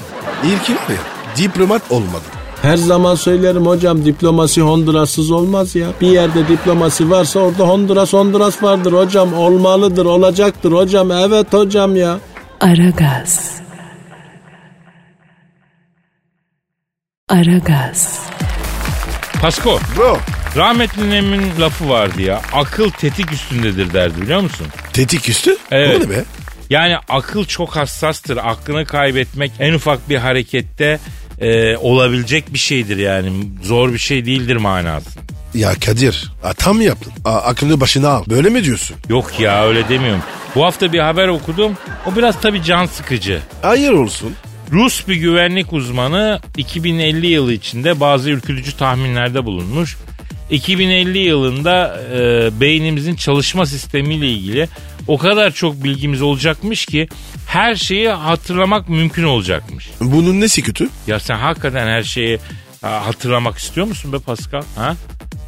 İlkin var ya diplomat olmadım. Her zaman söylerim hocam diplomasi Honduras'sız olmaz ya. Bir yerde diplomasi varsa orada Honduras Honduras vardır hocam. Olmalıdır olacaktır hocam. Evet hocam ya. Aragaz. Aragaz. Pasko, Bro rahmetli Nem'in lafı vardı ya. Akıl tetik üstündedir derdi biliyor musun? tetik üstü? Evet. O ne be? Yani akıl çok hassastır. Aklını kaybetmek en ufak bir harekette e, olabilecek bir şeydir yani. Zor bir şey değildir manası. Ya Kadir hata mı yaptın? A- aklını başına al. Böyle mi diyorsun? Yok ya öyle demiyorum. Bu hafta bir haber okudum. O biraz tabii can sıkıcı. Hayır olsun. Rus bir güvenlik uzmanı 2050 yılı içinde bazı ürkütücü tahminlerde bulunmuş. 2050 yılında e, beynimizin çalışma sistemiyle ilgili o kadar çok bilgimiz olacakmış ki her şeyi hatırlamak mümkün olacakmış. Bunun nesi kötü? Ya sen hakikaten her şeyi ha, hatırlamak istiyor musun be Pascal? Ha?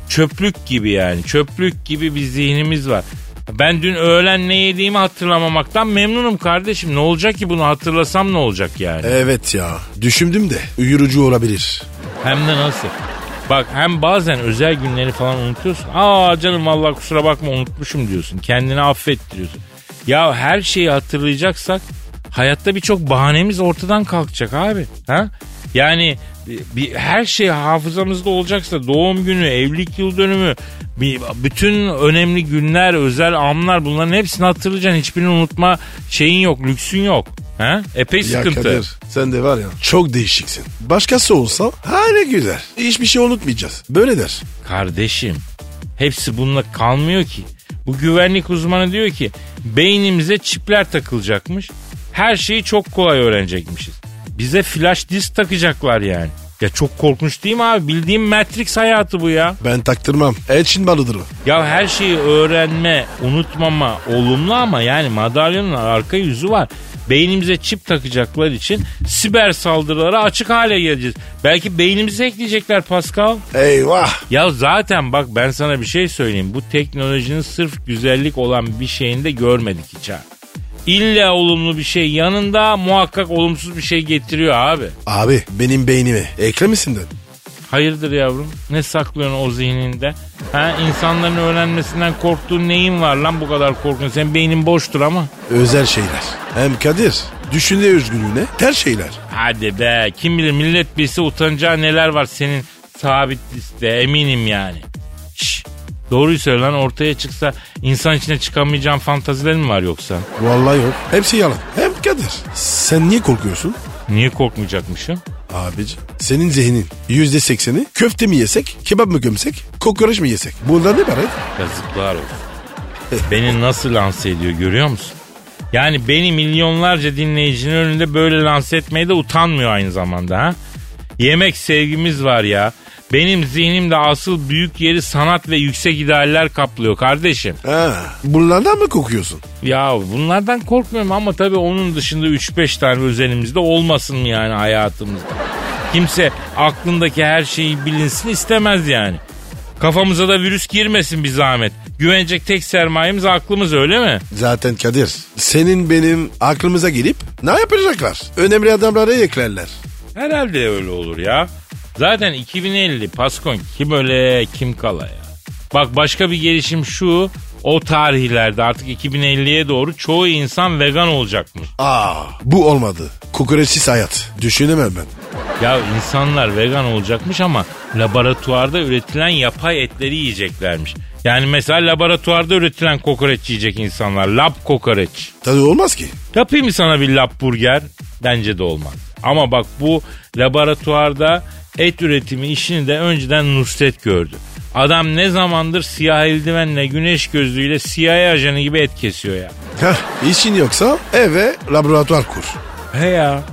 Çöplük gibi yani. Çöplük gibi bir zihnimiz var. Ben dün öğlen ne yediğimi hatırlamamaktan memnunum kardeşim. Ne olacak ki bunu hatırlasam ne olacak yani? Evet ya düşündüm de uyurucu olabilir. Hem de nasıl? Bak hem bazen özel günleri falan unutuyorsun. Aa canım vallahi kusura bakma unutmuşum diyorsun. Kendini affettiriyorsun. Ya her şeyi hatırlayacaksak hayatta birçok bahanemiz ortadan kalkacak abi. Ha? Yani bir, her şey hafızamızda olacaksa doğum günü, evlilik yıl dönümü, bir, bütün önemli günler, özel anlar bunların hepsini hatırlayacaksın. Hiçbirini unutma şeyin yok, lüksün yok. Ha? Epey Ya sıkıntı. Kadir sen de var ya çok değişiksin. Başkası olsa ha ne güzel. Hiçbir şey unutmayacağız. Böyle der. Kardeşim hepsi bununla kalmıyor ki. Bu güvenlik uzmanı diyor ki beynimize çipler takılacakmış. Her şeyi çok kolay öğrenecekmişiz. Bize flash disk takacaklar yani. Ya çok korkunç değil mi abi? Bildiğim Matrix hayatı bu ya. Ben taktırmam. Elçin balıdır o. Ya her şeyi öğrenme, unutmama olumlu ama yani madalyonun arka yüzü var. Beynimize çip takacaklar için siber saldırılara açık hale geleceğiz. Belki beynimize ekleyecekler Pascal. Eyvah. Ya zaten bak ben sana bir şey söyleyeyim. Bu teknolojinin sırf güzellik olan bir şeyini de görmedik hiç ha. İlla olumlu bir şey yanında muhakkak olumsuz bir şey getiriyor abi. Abi benim beynime eklemesin de. Hayırdır yavrum? Ne saklıyorsun o zihninde? Ha insanların öğrenmesinden korktuğun neyin var lan bu kadar korkun? Senin beynin boştur ama. Özel şeyler. Hem Kadir düşünce özgürlüğüne ters şeyler. Hadi be kim bilir millet bilse utanacağı neler var senin sabit liste eminim yani. Şş, doğruyu söyle lan ortaya çıksa insan içine çıkamayacağın fantazilerin mi var yoksa? Vallahi yok. Hepsi yalan. Hem Kadir sen niye korkuyorsun? Niye korkmayacakmışım? Abici senin zihnin yüzde sekseni köfte mi yesek, kebap mı gömsek, kokoreç mi yesek? Bunlar ne var? Yazıklar olsun. Beni nasıl lanse ediyor görüyor musun? Yani beni milyonlarca dinleyicinin önünde böyle lanse etmeye de utanmıyor aynı zamanda ha. Yemek sevgimiz var ya. Benim zihnimde asıl büyük yeri sanat ve yüksek idealler kaplıyor kardeşim. Ha, bunlardan mı kokuyorsun? Ya bunlardan korkmuyorum ama tabii onun dışında 3-5 tane özelimizde olmasın yani hayatımızda? Kimse aklındaki her şeyi bilinsin istemez yani. Kafamıza da virüs girmesin bir zahmet. Güvenecek tek sermayemiz aklımız öyle mi? Zaten Kadir senin benim aklımıza gelip ne yapacaklar? Önemli adamları eklerler. Herhalde öyle olur ya. Zaten 2050 Paskon kim öyle kim kala ya. Bak başka bir gelişim şu. O tarihlerde artık 2050'ye doğru çoğu insan vegan olacakmış. Aa bu olmadı. Kokoreçsiz hayat. Düşünemem ben. Ya insanlar vegan olacakmış ama laboratuvarda üretilen yapay etleri yiyeceklermiş. Yani mesela laboratuvarda üretilen kokoreç yiyecek insanlar. Lab kokoreç. Tadı olmaz ki. Yapayım mı sana bir lab burger? Bence de olmaz. Ama bak bu laboratuvarda et üretimi işini de önceden Nusret gördü. Adam ne zamandır siyah eldivenle güneş gözlüğüyle CIA ajanı gibi et kesiyor ya. Heh, işin yoksa eve laboratuvar kur. He ya.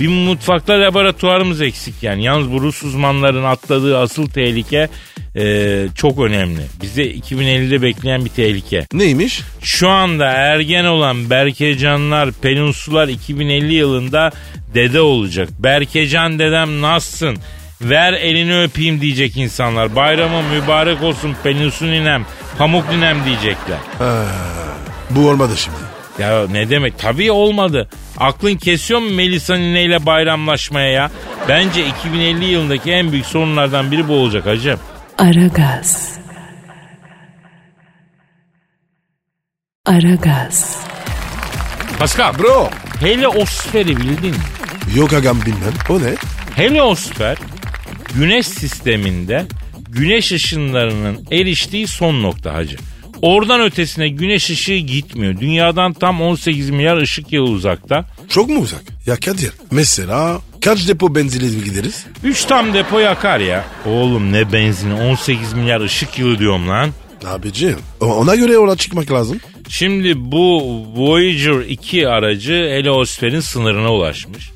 Bir mutfakta laboratuvarımız eksik yani. Yalnız bu Rus uzmanların atladığı asıl tehlike e, çok önemli. Bize 2050'de bekleyen bir tehlike. Neymiş? Şu anda ergen olan Berkecanlar, Peninsular 2050 yılında dede olacak. Berkecan dedem nasılsın? Ver elini öpeyim diyecek insanlar. Bayramı mübarek olsun Peninsu ninem, Pamuk ninem diyecekler. Ha, bu olmadı şimdi. Ya ne demek? Tabii olmadı. Aklın kesiyor mu Melisa nineyle bayramlaşmaya ya? Bence 2050 yılındaki en büyük sorunlardan biri bu olacak hacım. Aragaz. Aragaz. Pascal, Bro. heliosferi bildin mi? Yok agam bilmem. O ne? Heliosfer güneş sisteminde güneş ışınlarının eriştiği son nokta hacı. Oradan ötesine güneş ışığı gitmiyor. Dünyadan tam 18 milyar ışık yılı uzakta. Çok mu uzak? Ya Kadir mesela kaç depo benzinle gideriz? 3 tam depo yakar ya. Oğlum ne benzini 18 milyar ışık yılı diyorum lan. Abicim o- ona göre yola çıkmak lazım. Şimdi bu Voyager 2 aracı heliosferin sınırına ulaşmış.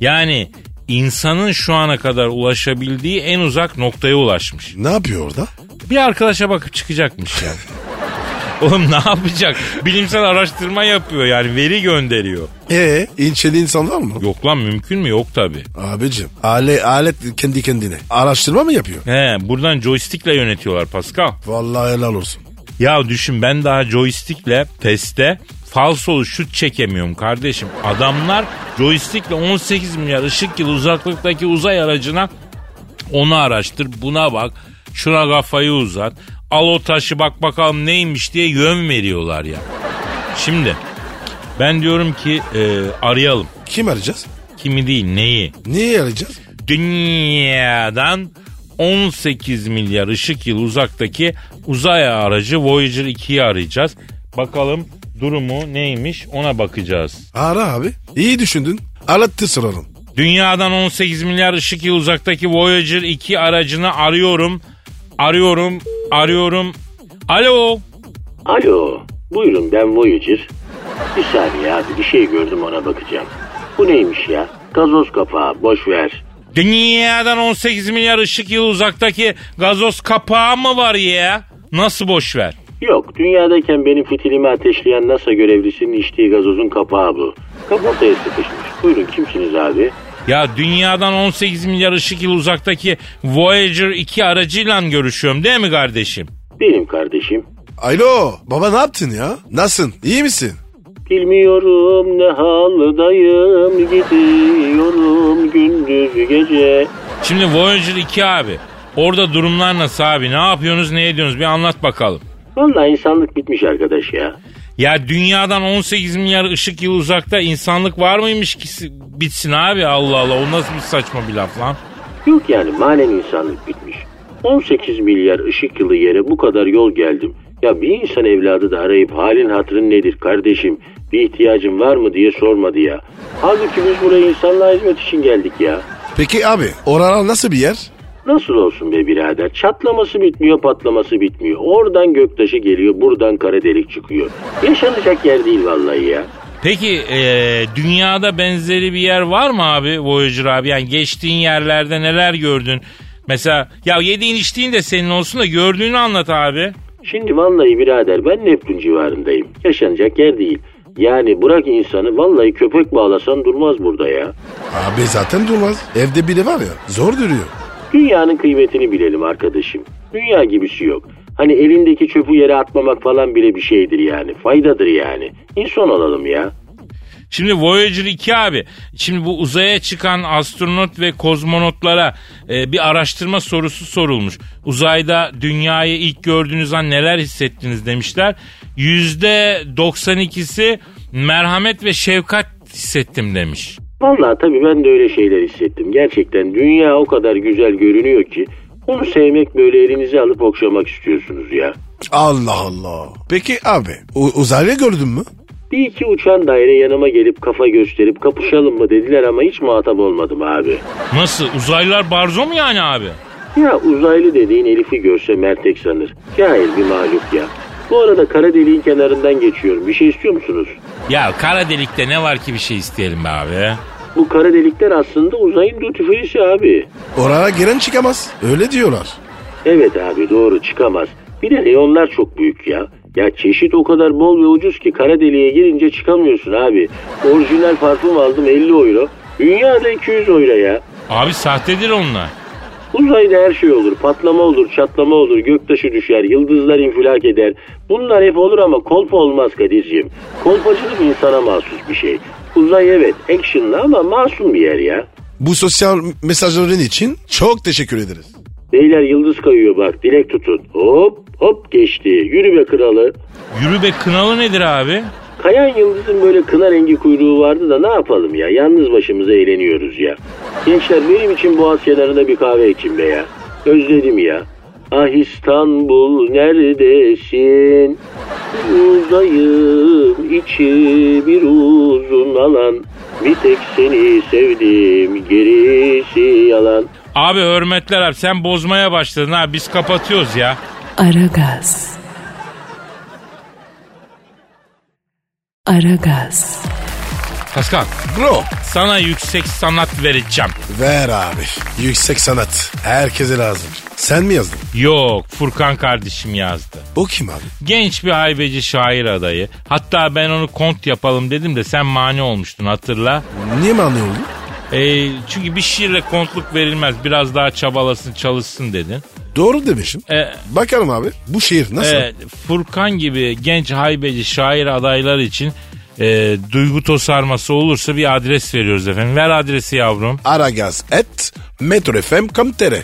Yani insanın şu ana kadar ulaşabildiği en uzak noktaya ulaşmış. Ne yapıyor orada? Bir arkadaşa bakıp çıkacakmış ya. Oğlum ne yapacak? Bilimsel araştırma yapıyor yani veri gönderiyor. Ee, ilçeli insan var mı? Yok lan mümkün mü? Yok tabi. Abicim alet, alet kendi kendine. Araştırma mı yapıyor? He buradan joystickle yönetiyorlar Pascal. Vallahi helal olsun. Ya düşün ben daha joystickle PES'te falsolu şut çekemiyorum kardeşim. Adamlar joystickle 18 milyar ışık yılı uzaklıktaki uzay aracına Onu araştır buna bak. Şuna kafayı uzat. Al o taşı bak bakalım neymiş diye yön veriyorlar ya. Şimdi ben diyorum ki e, arayalım. Kim arayacağız? Kimi değil neyi? Niye arayacağız? Dünyadan 18 milyar ışık yılı uzaktaki uzay aracı Voyager 2'yi arayacağız. Bakalım durumu neymiş ona bakacağız. Ara abi. İyi düşündün. Arattı soralım. Dünyadan 18 milyar ışık yılı uzaktaki Voyager 2 aracını arıyorum. Arıyorum, arıyorum. Alo. Alo, buyurun ben Voyager. Bir saniye abi bir şey gördüm ona bakacağım. Bu neymiş ya? Gazoz kapağı boş ver. Dünyadan 18 milyar ışık yılı uzaktaki gazoz kapağı mı var ya? Nasıl boş ver? Yok dünyadayken benim fitilimi ateşleyen NASA görevlisinin içtiği gazozun kapağı bu. Kaportaya sıkışmış. Buyurun kimsiniz abi? Ya dünyadan 18 milyar ışık yılı uzaktaki Voyager 2 aracıyla görüşüyorum değil mi kardeşim? Benim kardeşim. Alo baba ne yaptın ya? Nasılsın? İyi misin? Bilmiyorum ne haldayım gidiyorum gündüz gece. Şimdi Voyager 2 abi. Orada durumlar nasıl abi? Ne yapıyorsunuz ne ediyorsunuz bir anlat bakalım. Vallahi insanlık bitmiş arkadaş ya. Ya dünyadan 18 milyar ışık yılı uzakta insanlık var mıymış ki si- bitsin abi Allah Allah o nasıl bir saçma bir laf lan? Yok yani manen insanlık bitmiş. 18 milyar ışık yılı yere bu kadar yol geldim. Ya bir insan evladı da arayıp halin hatırın nedir kardeşim bir ihtiyacın var mı diye sormadı ya. Halbuki biz buraya insanlığa hizmet için geldik ya. Peki abi oralar nasıl bir yer? Nasıl olsun be birader? Çatlaması bitmiyor, patlaması bitmiyor. Oradan göktaşı geliyor, buradan kara delik çıkıyor. Yaşanacak yer değil vallahi ya. Peki eee, dünyada benzeri bir yer var mı abi Voyager abi? Yani geçtiğin yerlerde neler gördün? Mesela ya yediğin içtiğin de senin olsun da gördüğünü anlat abi. Şimdi vallahi birader ben Neptün civarındayım. Yaşanacak yer değil. Yani bırak insanı vallahi köpek bağlasan durmaz burada ya. Abi zaten durmaz. Evde biri var ya zor duruyor. Dünyanın kıymetini bilelim arkadaşım. Dünya gibisi yok. Hani elindeki çöpü yere atmamak falan bile bir şeydir yani. Faydadır yani. İnsan olalım ya. Şimdi Voyager 2 abi. Şimdi bu uzaya çıkan astronot ve kozmonotlara e, bir araştırma sorusu sorulmuş. Uzayda dünyayı ilk gördüğünüz an neler hissettiniz demişler. Yüzde 92'si merhamet ve şefkat hissettim demiş. Vallahi tabii ben de öyle şeyler hissettim. Gerçekten dünya o kadar güzel görünüyor ki onu sevmek böyle elinize alıp okşamak istiyorsunuz ya. Allah Allah. Peki abi uzaylı gördün mü? Bir iki uçan daire yanıma gelip kafa gösterip kapışalım mı dediler ama hiç muhatap olmadım abi. Nasıl uzaylılar barzo mu yani abi? Ya uzaylı dediğin Elif'i görse mertek sanır. Cahil bir mahluk ya. Bu arada kara deliğin kenarından geçiyorum. Bir şey istiyor musunuz? Ya kara delikte ne var ki bir şey isteyelim be abi? Bu kara delikler aslında uzayın lütfüyesi abi. Oraya giren çıkamaz. Öyle diyorlar. Evet abi doğru çıkamaz. Bir de neonlar çok büyük ya. Ya çeşit o kadar bol ve ucuz ki kara deliğe girince çıkamıyorsun abi. Orijinal parfüm aldım 50 euro. Dünyada 200 euro ya. Abi sahtedir onlar. Uzayda her şey olur. Patlama olur, çatlama olur, göktaşı düşer, yıldızlar infilak eder. Bunlar hep olur ama kolpa olmaz Kadir'ciğim. Kolpacılık insana mahsus bir şey. Uzay evet actionlı ama masum bir yer ya. Bu sosyal mesajların için çok teşekkür ederiz. Beyler yıldız kayıyor bak dilek tutun. Hop hop geçti. Yürü be kralı. Yürü be kınalı nedir abi? Kayan yıldızın böyle kına rengi kuyruğu vardı da ne yapalım ya? Yalnız başımıza eğleniyoruz ya. Gençler benim için boğaz kenarında bir kahve için be ya. Özledim ya. Ah İstanbul neredesin? Uzayım içi bir uzun alan. Bir tek seni sevdim gerisi yalan. Abi hürmetler abi sen bozmaya başladın ha biz kapatıyoruz ya. Aragaz. Aragaz. Pascal Bro sana yüksek sanat vereceğim. ver abi. Yüksek sanat. Herkese lazım. Sen mi yazdın? Yok Furkan kardeşim yazdı. O kim abi? Genç bir haybeci şair adayı. Hatta ben onu kont yapalım dedim de sen mani olmuştun hatırla. Niye mani oldu? Ee, çünkü bir şiirle kontluk verilmez. Biraz daha çabalasın çalışsın dedin. Doğru demişim. Ee, Bakalım abi bu şiir nasıl? e, Furkan gibi genç haybeci şair adaylar için e, duygu tosarması olursa bir adres veriyoruz efendim. Ver adresi yavrum. Aragaz et metrofm.com.tr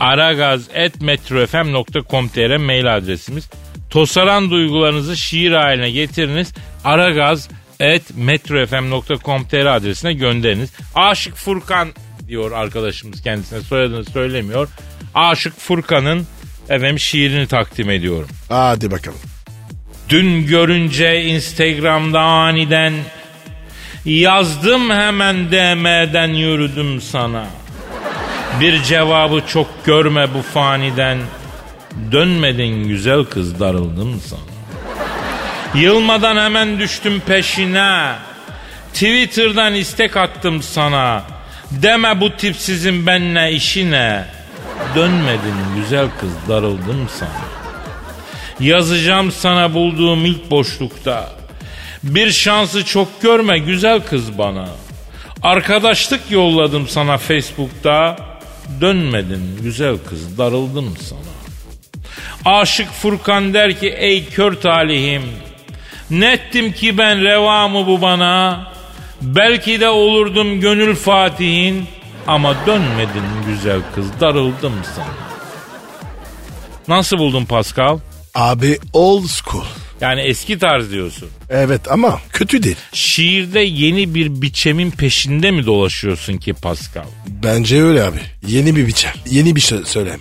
aragaz.metrofm.com.tr mail adresimiz. Tosaran duygularınızı şiir haline getiriniz. aragaz.metrofm.com.tr adresine gönderiniz. Aşık Furkan diyor arkadaşımız kendisine soyadını söylemiyor. Aşık Furkan'ın efendim şiirini takdim ediyorum. Hadi bakalım. Dün görünce Instagram'da aniden yazdım hemen DM'den yürüdüm sana. Bir cevabı çok görme bu faniden. Dönmedin güzel kız darıldım sana. Yılmadan hemen düştüm peşine. Twitter'dan istek attım sana. Deme bu tipsizin benle işine. Dönmedin güzel kız darıldım sana. Yazacağım sana bulduğum ilk boşlukta. Bir şansı çok görme güzel kız bana. Arkadaşlık yolladım sana Facebook'ta. Dönmedin güzel kız darıldım sana. Aşık Furkan der ki ey kör talihim. Nettim ki ben reva mı bu bana? Belki de olurdum gönül fatihin. Ama dönmedin güzel kız darıldım sana. Nasıl buldun Pascal? Abi old school. Yani eski tarz diyorsun. Evet ama kötü değil. Şiirde yeni bir biçemin peşinde mi dolaşıyorsun ki Pascal? Bence öyle abi. Yeni bir biçem. Yeni bir şey söylem.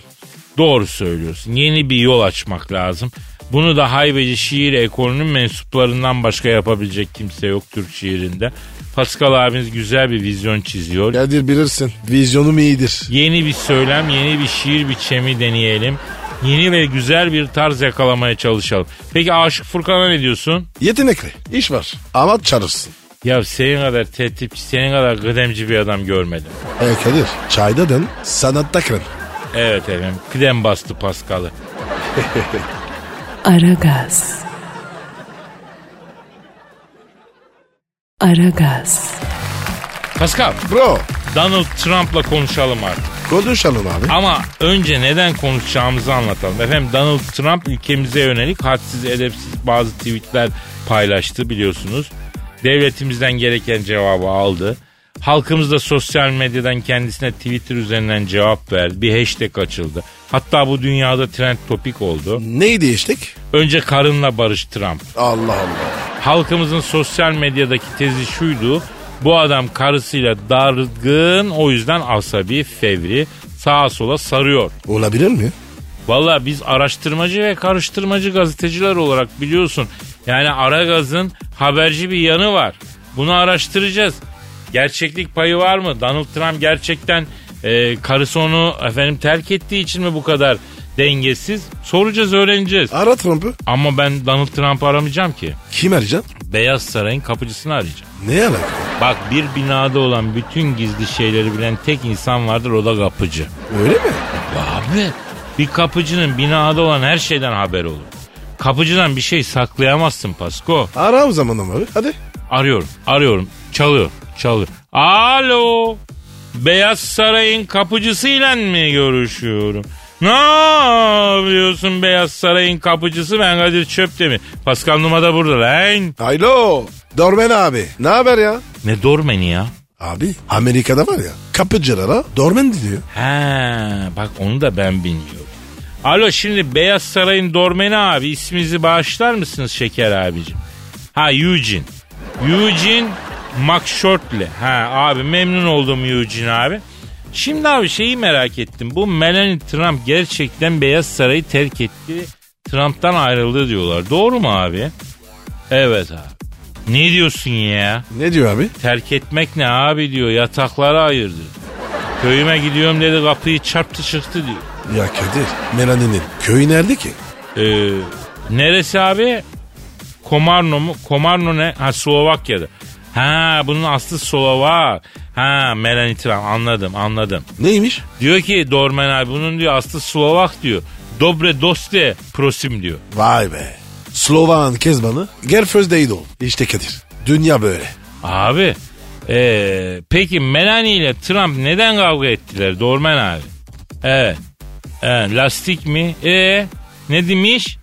Doğru söylüyorsun. Yeni bir yol açmak lazım. Bunu da haybeci şiir ekolünün mensuplarından başka yapabilecek kimse yok Türk şiirinde. Pascal abiniz güzel bir vizyon çiziyor. Kadir bilirsin. Vizyonum iyidir. Yeni bir söylem, yeni bir şiir biçemi deneyelim. Yeni ve güzel bir tarz yakalamaya çalışalım. Peki Aşık Furkan'a ne diyorsun? Yetenekli. iş var. Ama çalışsın. Ya senin kadar tertipçi, senin kadar kıdemci bir adam görmedim. E Kadir çayda dön sanatta krem. Evet efendim, kıdem bastı Paskal'ı. Aragaz. Aragaz. Pascal, Bro Donald Trump'la konuşalım artık. konuşalım abi. Ama önce neden konuşacağımızı anlatalım. Efendim Donald Trump ülkemize yönelik hadsiz edepsiz bazı tweetler paylaştı biliyorsunuz. Devletimizden gereken cevabı aldı. Halkımız da sosyal medyadan kendisine Twitter üzerinden cevap verdi. Bir hashtag açıldı. Hatta bu dünyada trend topik oldu. Neyi değiştik? Önce karınla barış Trump. Allah Allah. Halkımızın sosyal medyadaki tezi şuydu. Bu adam karısıyla dargın o yüzden asabi, fevri, sağa sola sarıyor. Olabilir mi? Valla biz araştırmacı ve karıştırmacı gazeteciler olarak biliyorsun. Yani Aragaz'ın haberci bir yanı var. Bunu araştıracağız. Gerçeklik payı var mı? Donald Trump gerçekten e, karısı onu efendim terk ettiği için mi bu kadar dengesiz? Soracağız öğreneceğiz. Ara Trump'ı. Ama ben Donald Trump'ı aramayacağım ki. Kim arayacaksın? Beyaz Saray'ın kapıcısını arayacağım. Ne alaka? Bak bir binada olan bütün gizli şeyleri bilen tek insan vardır o da kapıcı. Öyle mi? Abi bir kapıcının binada olan her şeyden haber olur. Kapıcıdan bir şey saklayamazsın Pasko. Ara o zaman abi. Hadi. Arıyorum, arıyorum. Çalıyor, çalıyor. Alo. Beyaz Saray'ın kapıcısıyla mı görüşüyorum? Ne yapıyorsun Beyaz Saray'ın kapıcısı ben Kadir Çöptemir. Pascal Numa da burada lan. Alo. Dormen abi. Ne haber ya? Ne dormeni ya? Abi Amerika'da var ya kapıcılara dormen diyor. Ha, bak onu da ben bilmiyorum. Alo şimdi Beyaz Saray'ın dormeni abi isminizi bağışlar mısınız Şeker abicim? Ha Eugene. Eugene McShortley. Ha abi memnun oldum Eugene abi. Şimdi abi şeyi merak ettim. Bu Melanie Trump gerçekten Beyaz Saray'ı terk etti. Trump'tan ayrıldı diyorlar. Doğru mu abi? Evet abi. Ne diyorsun ya? Ne diyor abi? Terk etmek ne abi diyor. Yatakları ayırdı. Köyüme gidiyorum dedi kapıyı çarptı çıktı diyor. Ya Kadir Melanie'nin köyü nerede ki? Ee, neresi abi? Komarno mu? Komarno ne? Ha Slovakya'da. Ha bunun aslı Slovak. Ha Melanie Trump anladım anladım. Neymiş? Diyor ki Dorman abi bunun diyor aslı Slovak diyor. Dobre doste prosim diyor. Vay be. Slovan Kezban'ı gel first date ol. İşte Kadir. Dünya böyle. Abi ee, peki Melanie ile Trump neden kavga ettiler Dorman abi? Evet. evet lastik mi? E ne demiş?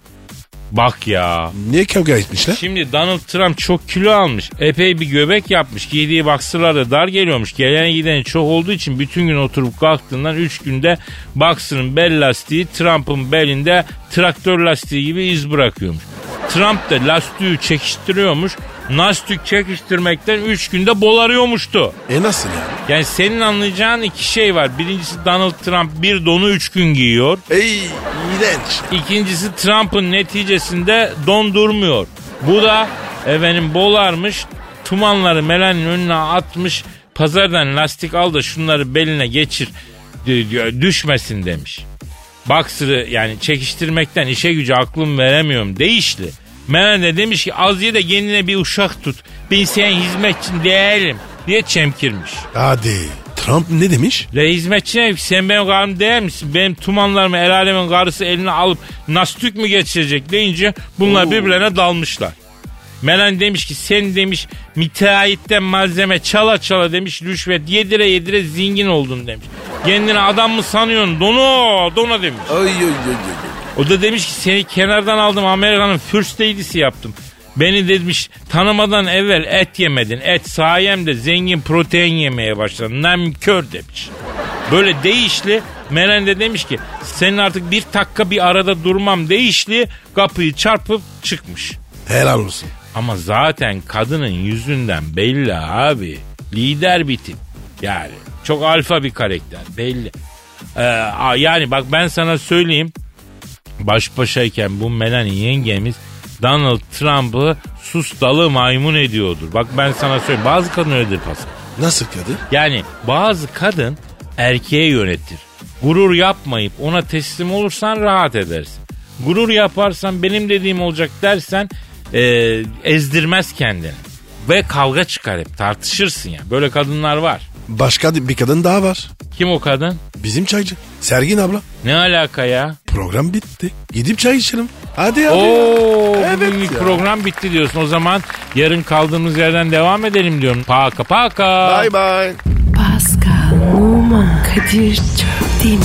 Bak ya. Niye kavga etmişler? Şimdi Donald Trump çok kilo almış. Epey bir göbek yapmış. Giydiği boxer'lar da dar geliyormuş. Gelene gideni çok olduğu için bütün gün oturup kalktığından 3 günde boxer'ın bel lastiği Trump'ın belinde traktör lastiği gibi iz bırakıyormuş. Trump da lastiği çekiştiriyormuş. Lastik çekiştirmekten 3 günde bolarıyormuştu. E nasıl yani? Yani senin anlayacağın iki şey var. Birincisi Donald Trump bir donu 3 gün giyiyor. Ey iğrenç. İkincisi Trump'ın neticesinde dondurmuyor. Bu da efendim bolarmış, tumanları Melania'nın önüne atmış, pazardan lastik al da şunları beline geçir düşmesin demiş. Boxer'ı yani çekiştirmekten işe gücü aklım veremiyorum değişli. De demiş ki az ye de kendine bir uşak tut. Ben senin hizmetçin değilim diye çemkirmiş. Hadi. Trump ne demiş? Le hizmetçine sen benim karım değil misin? Benim tumanlarımı el alemin karısı eline alıp nastük mü geçirecek deyince bunlar birbirlerine dalmışlar. Melan demiş ki sen demiş müteahhitten malzeme çala çala demiş rüşvet yedire yedire zengin oldun demiş. Kendini adam mı sanıyorsun donu dona demiş. Ay ay ay ay. O da demiş ki seni kenardan aldım Amerika'nın first lady'si yaptım. Beni demiş tanımadan evvel et yemedin. Et sayemde zengin protein yemeye başladın. Namkör demiş. Böyle değişli Meren de demiş ki senin artık bir dakika bir arada durmam değişli kapıyı çarpıp çıkmış. Helal olsun. Ama zaten kadının yüzünden belli abi. Lider bir tip. Yani çok alfa bir karakter belli. Ee, yani bak ben sana söyleyeyim. Baş başayken bu Melanie yengemiz Donald Trump'ı sus dalı maymun ediyordur. Bak ben sana söyleyeyim. Bazı kadın öyledir Pascal. Nasıl Kadir? Yani bazı kadın erkeğe yönetir. Gurur yapmayıp ona teslim olursan rahat edersin. Gurur yaparsan benim dediğim olacak dersen e, ezdirmez kendini. Ve kavga çıkar hep tartışırsın ya. Böyle kadınlar var. Başka bir kadın daha var. Kim o kadın? Bizim çaycı. Sergin abla. Ne alaka ya? Program bitti. Gidip çay içelim. Hadi hadi. Oo, Evet bugünlük ya. program bitti diyorsun. O zaman yarın kaldığımız yerden devam edelim diyorum. Paka paka. Bye bye. Pascal, Oman, Kadir çok değil mi?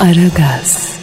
Aragaz.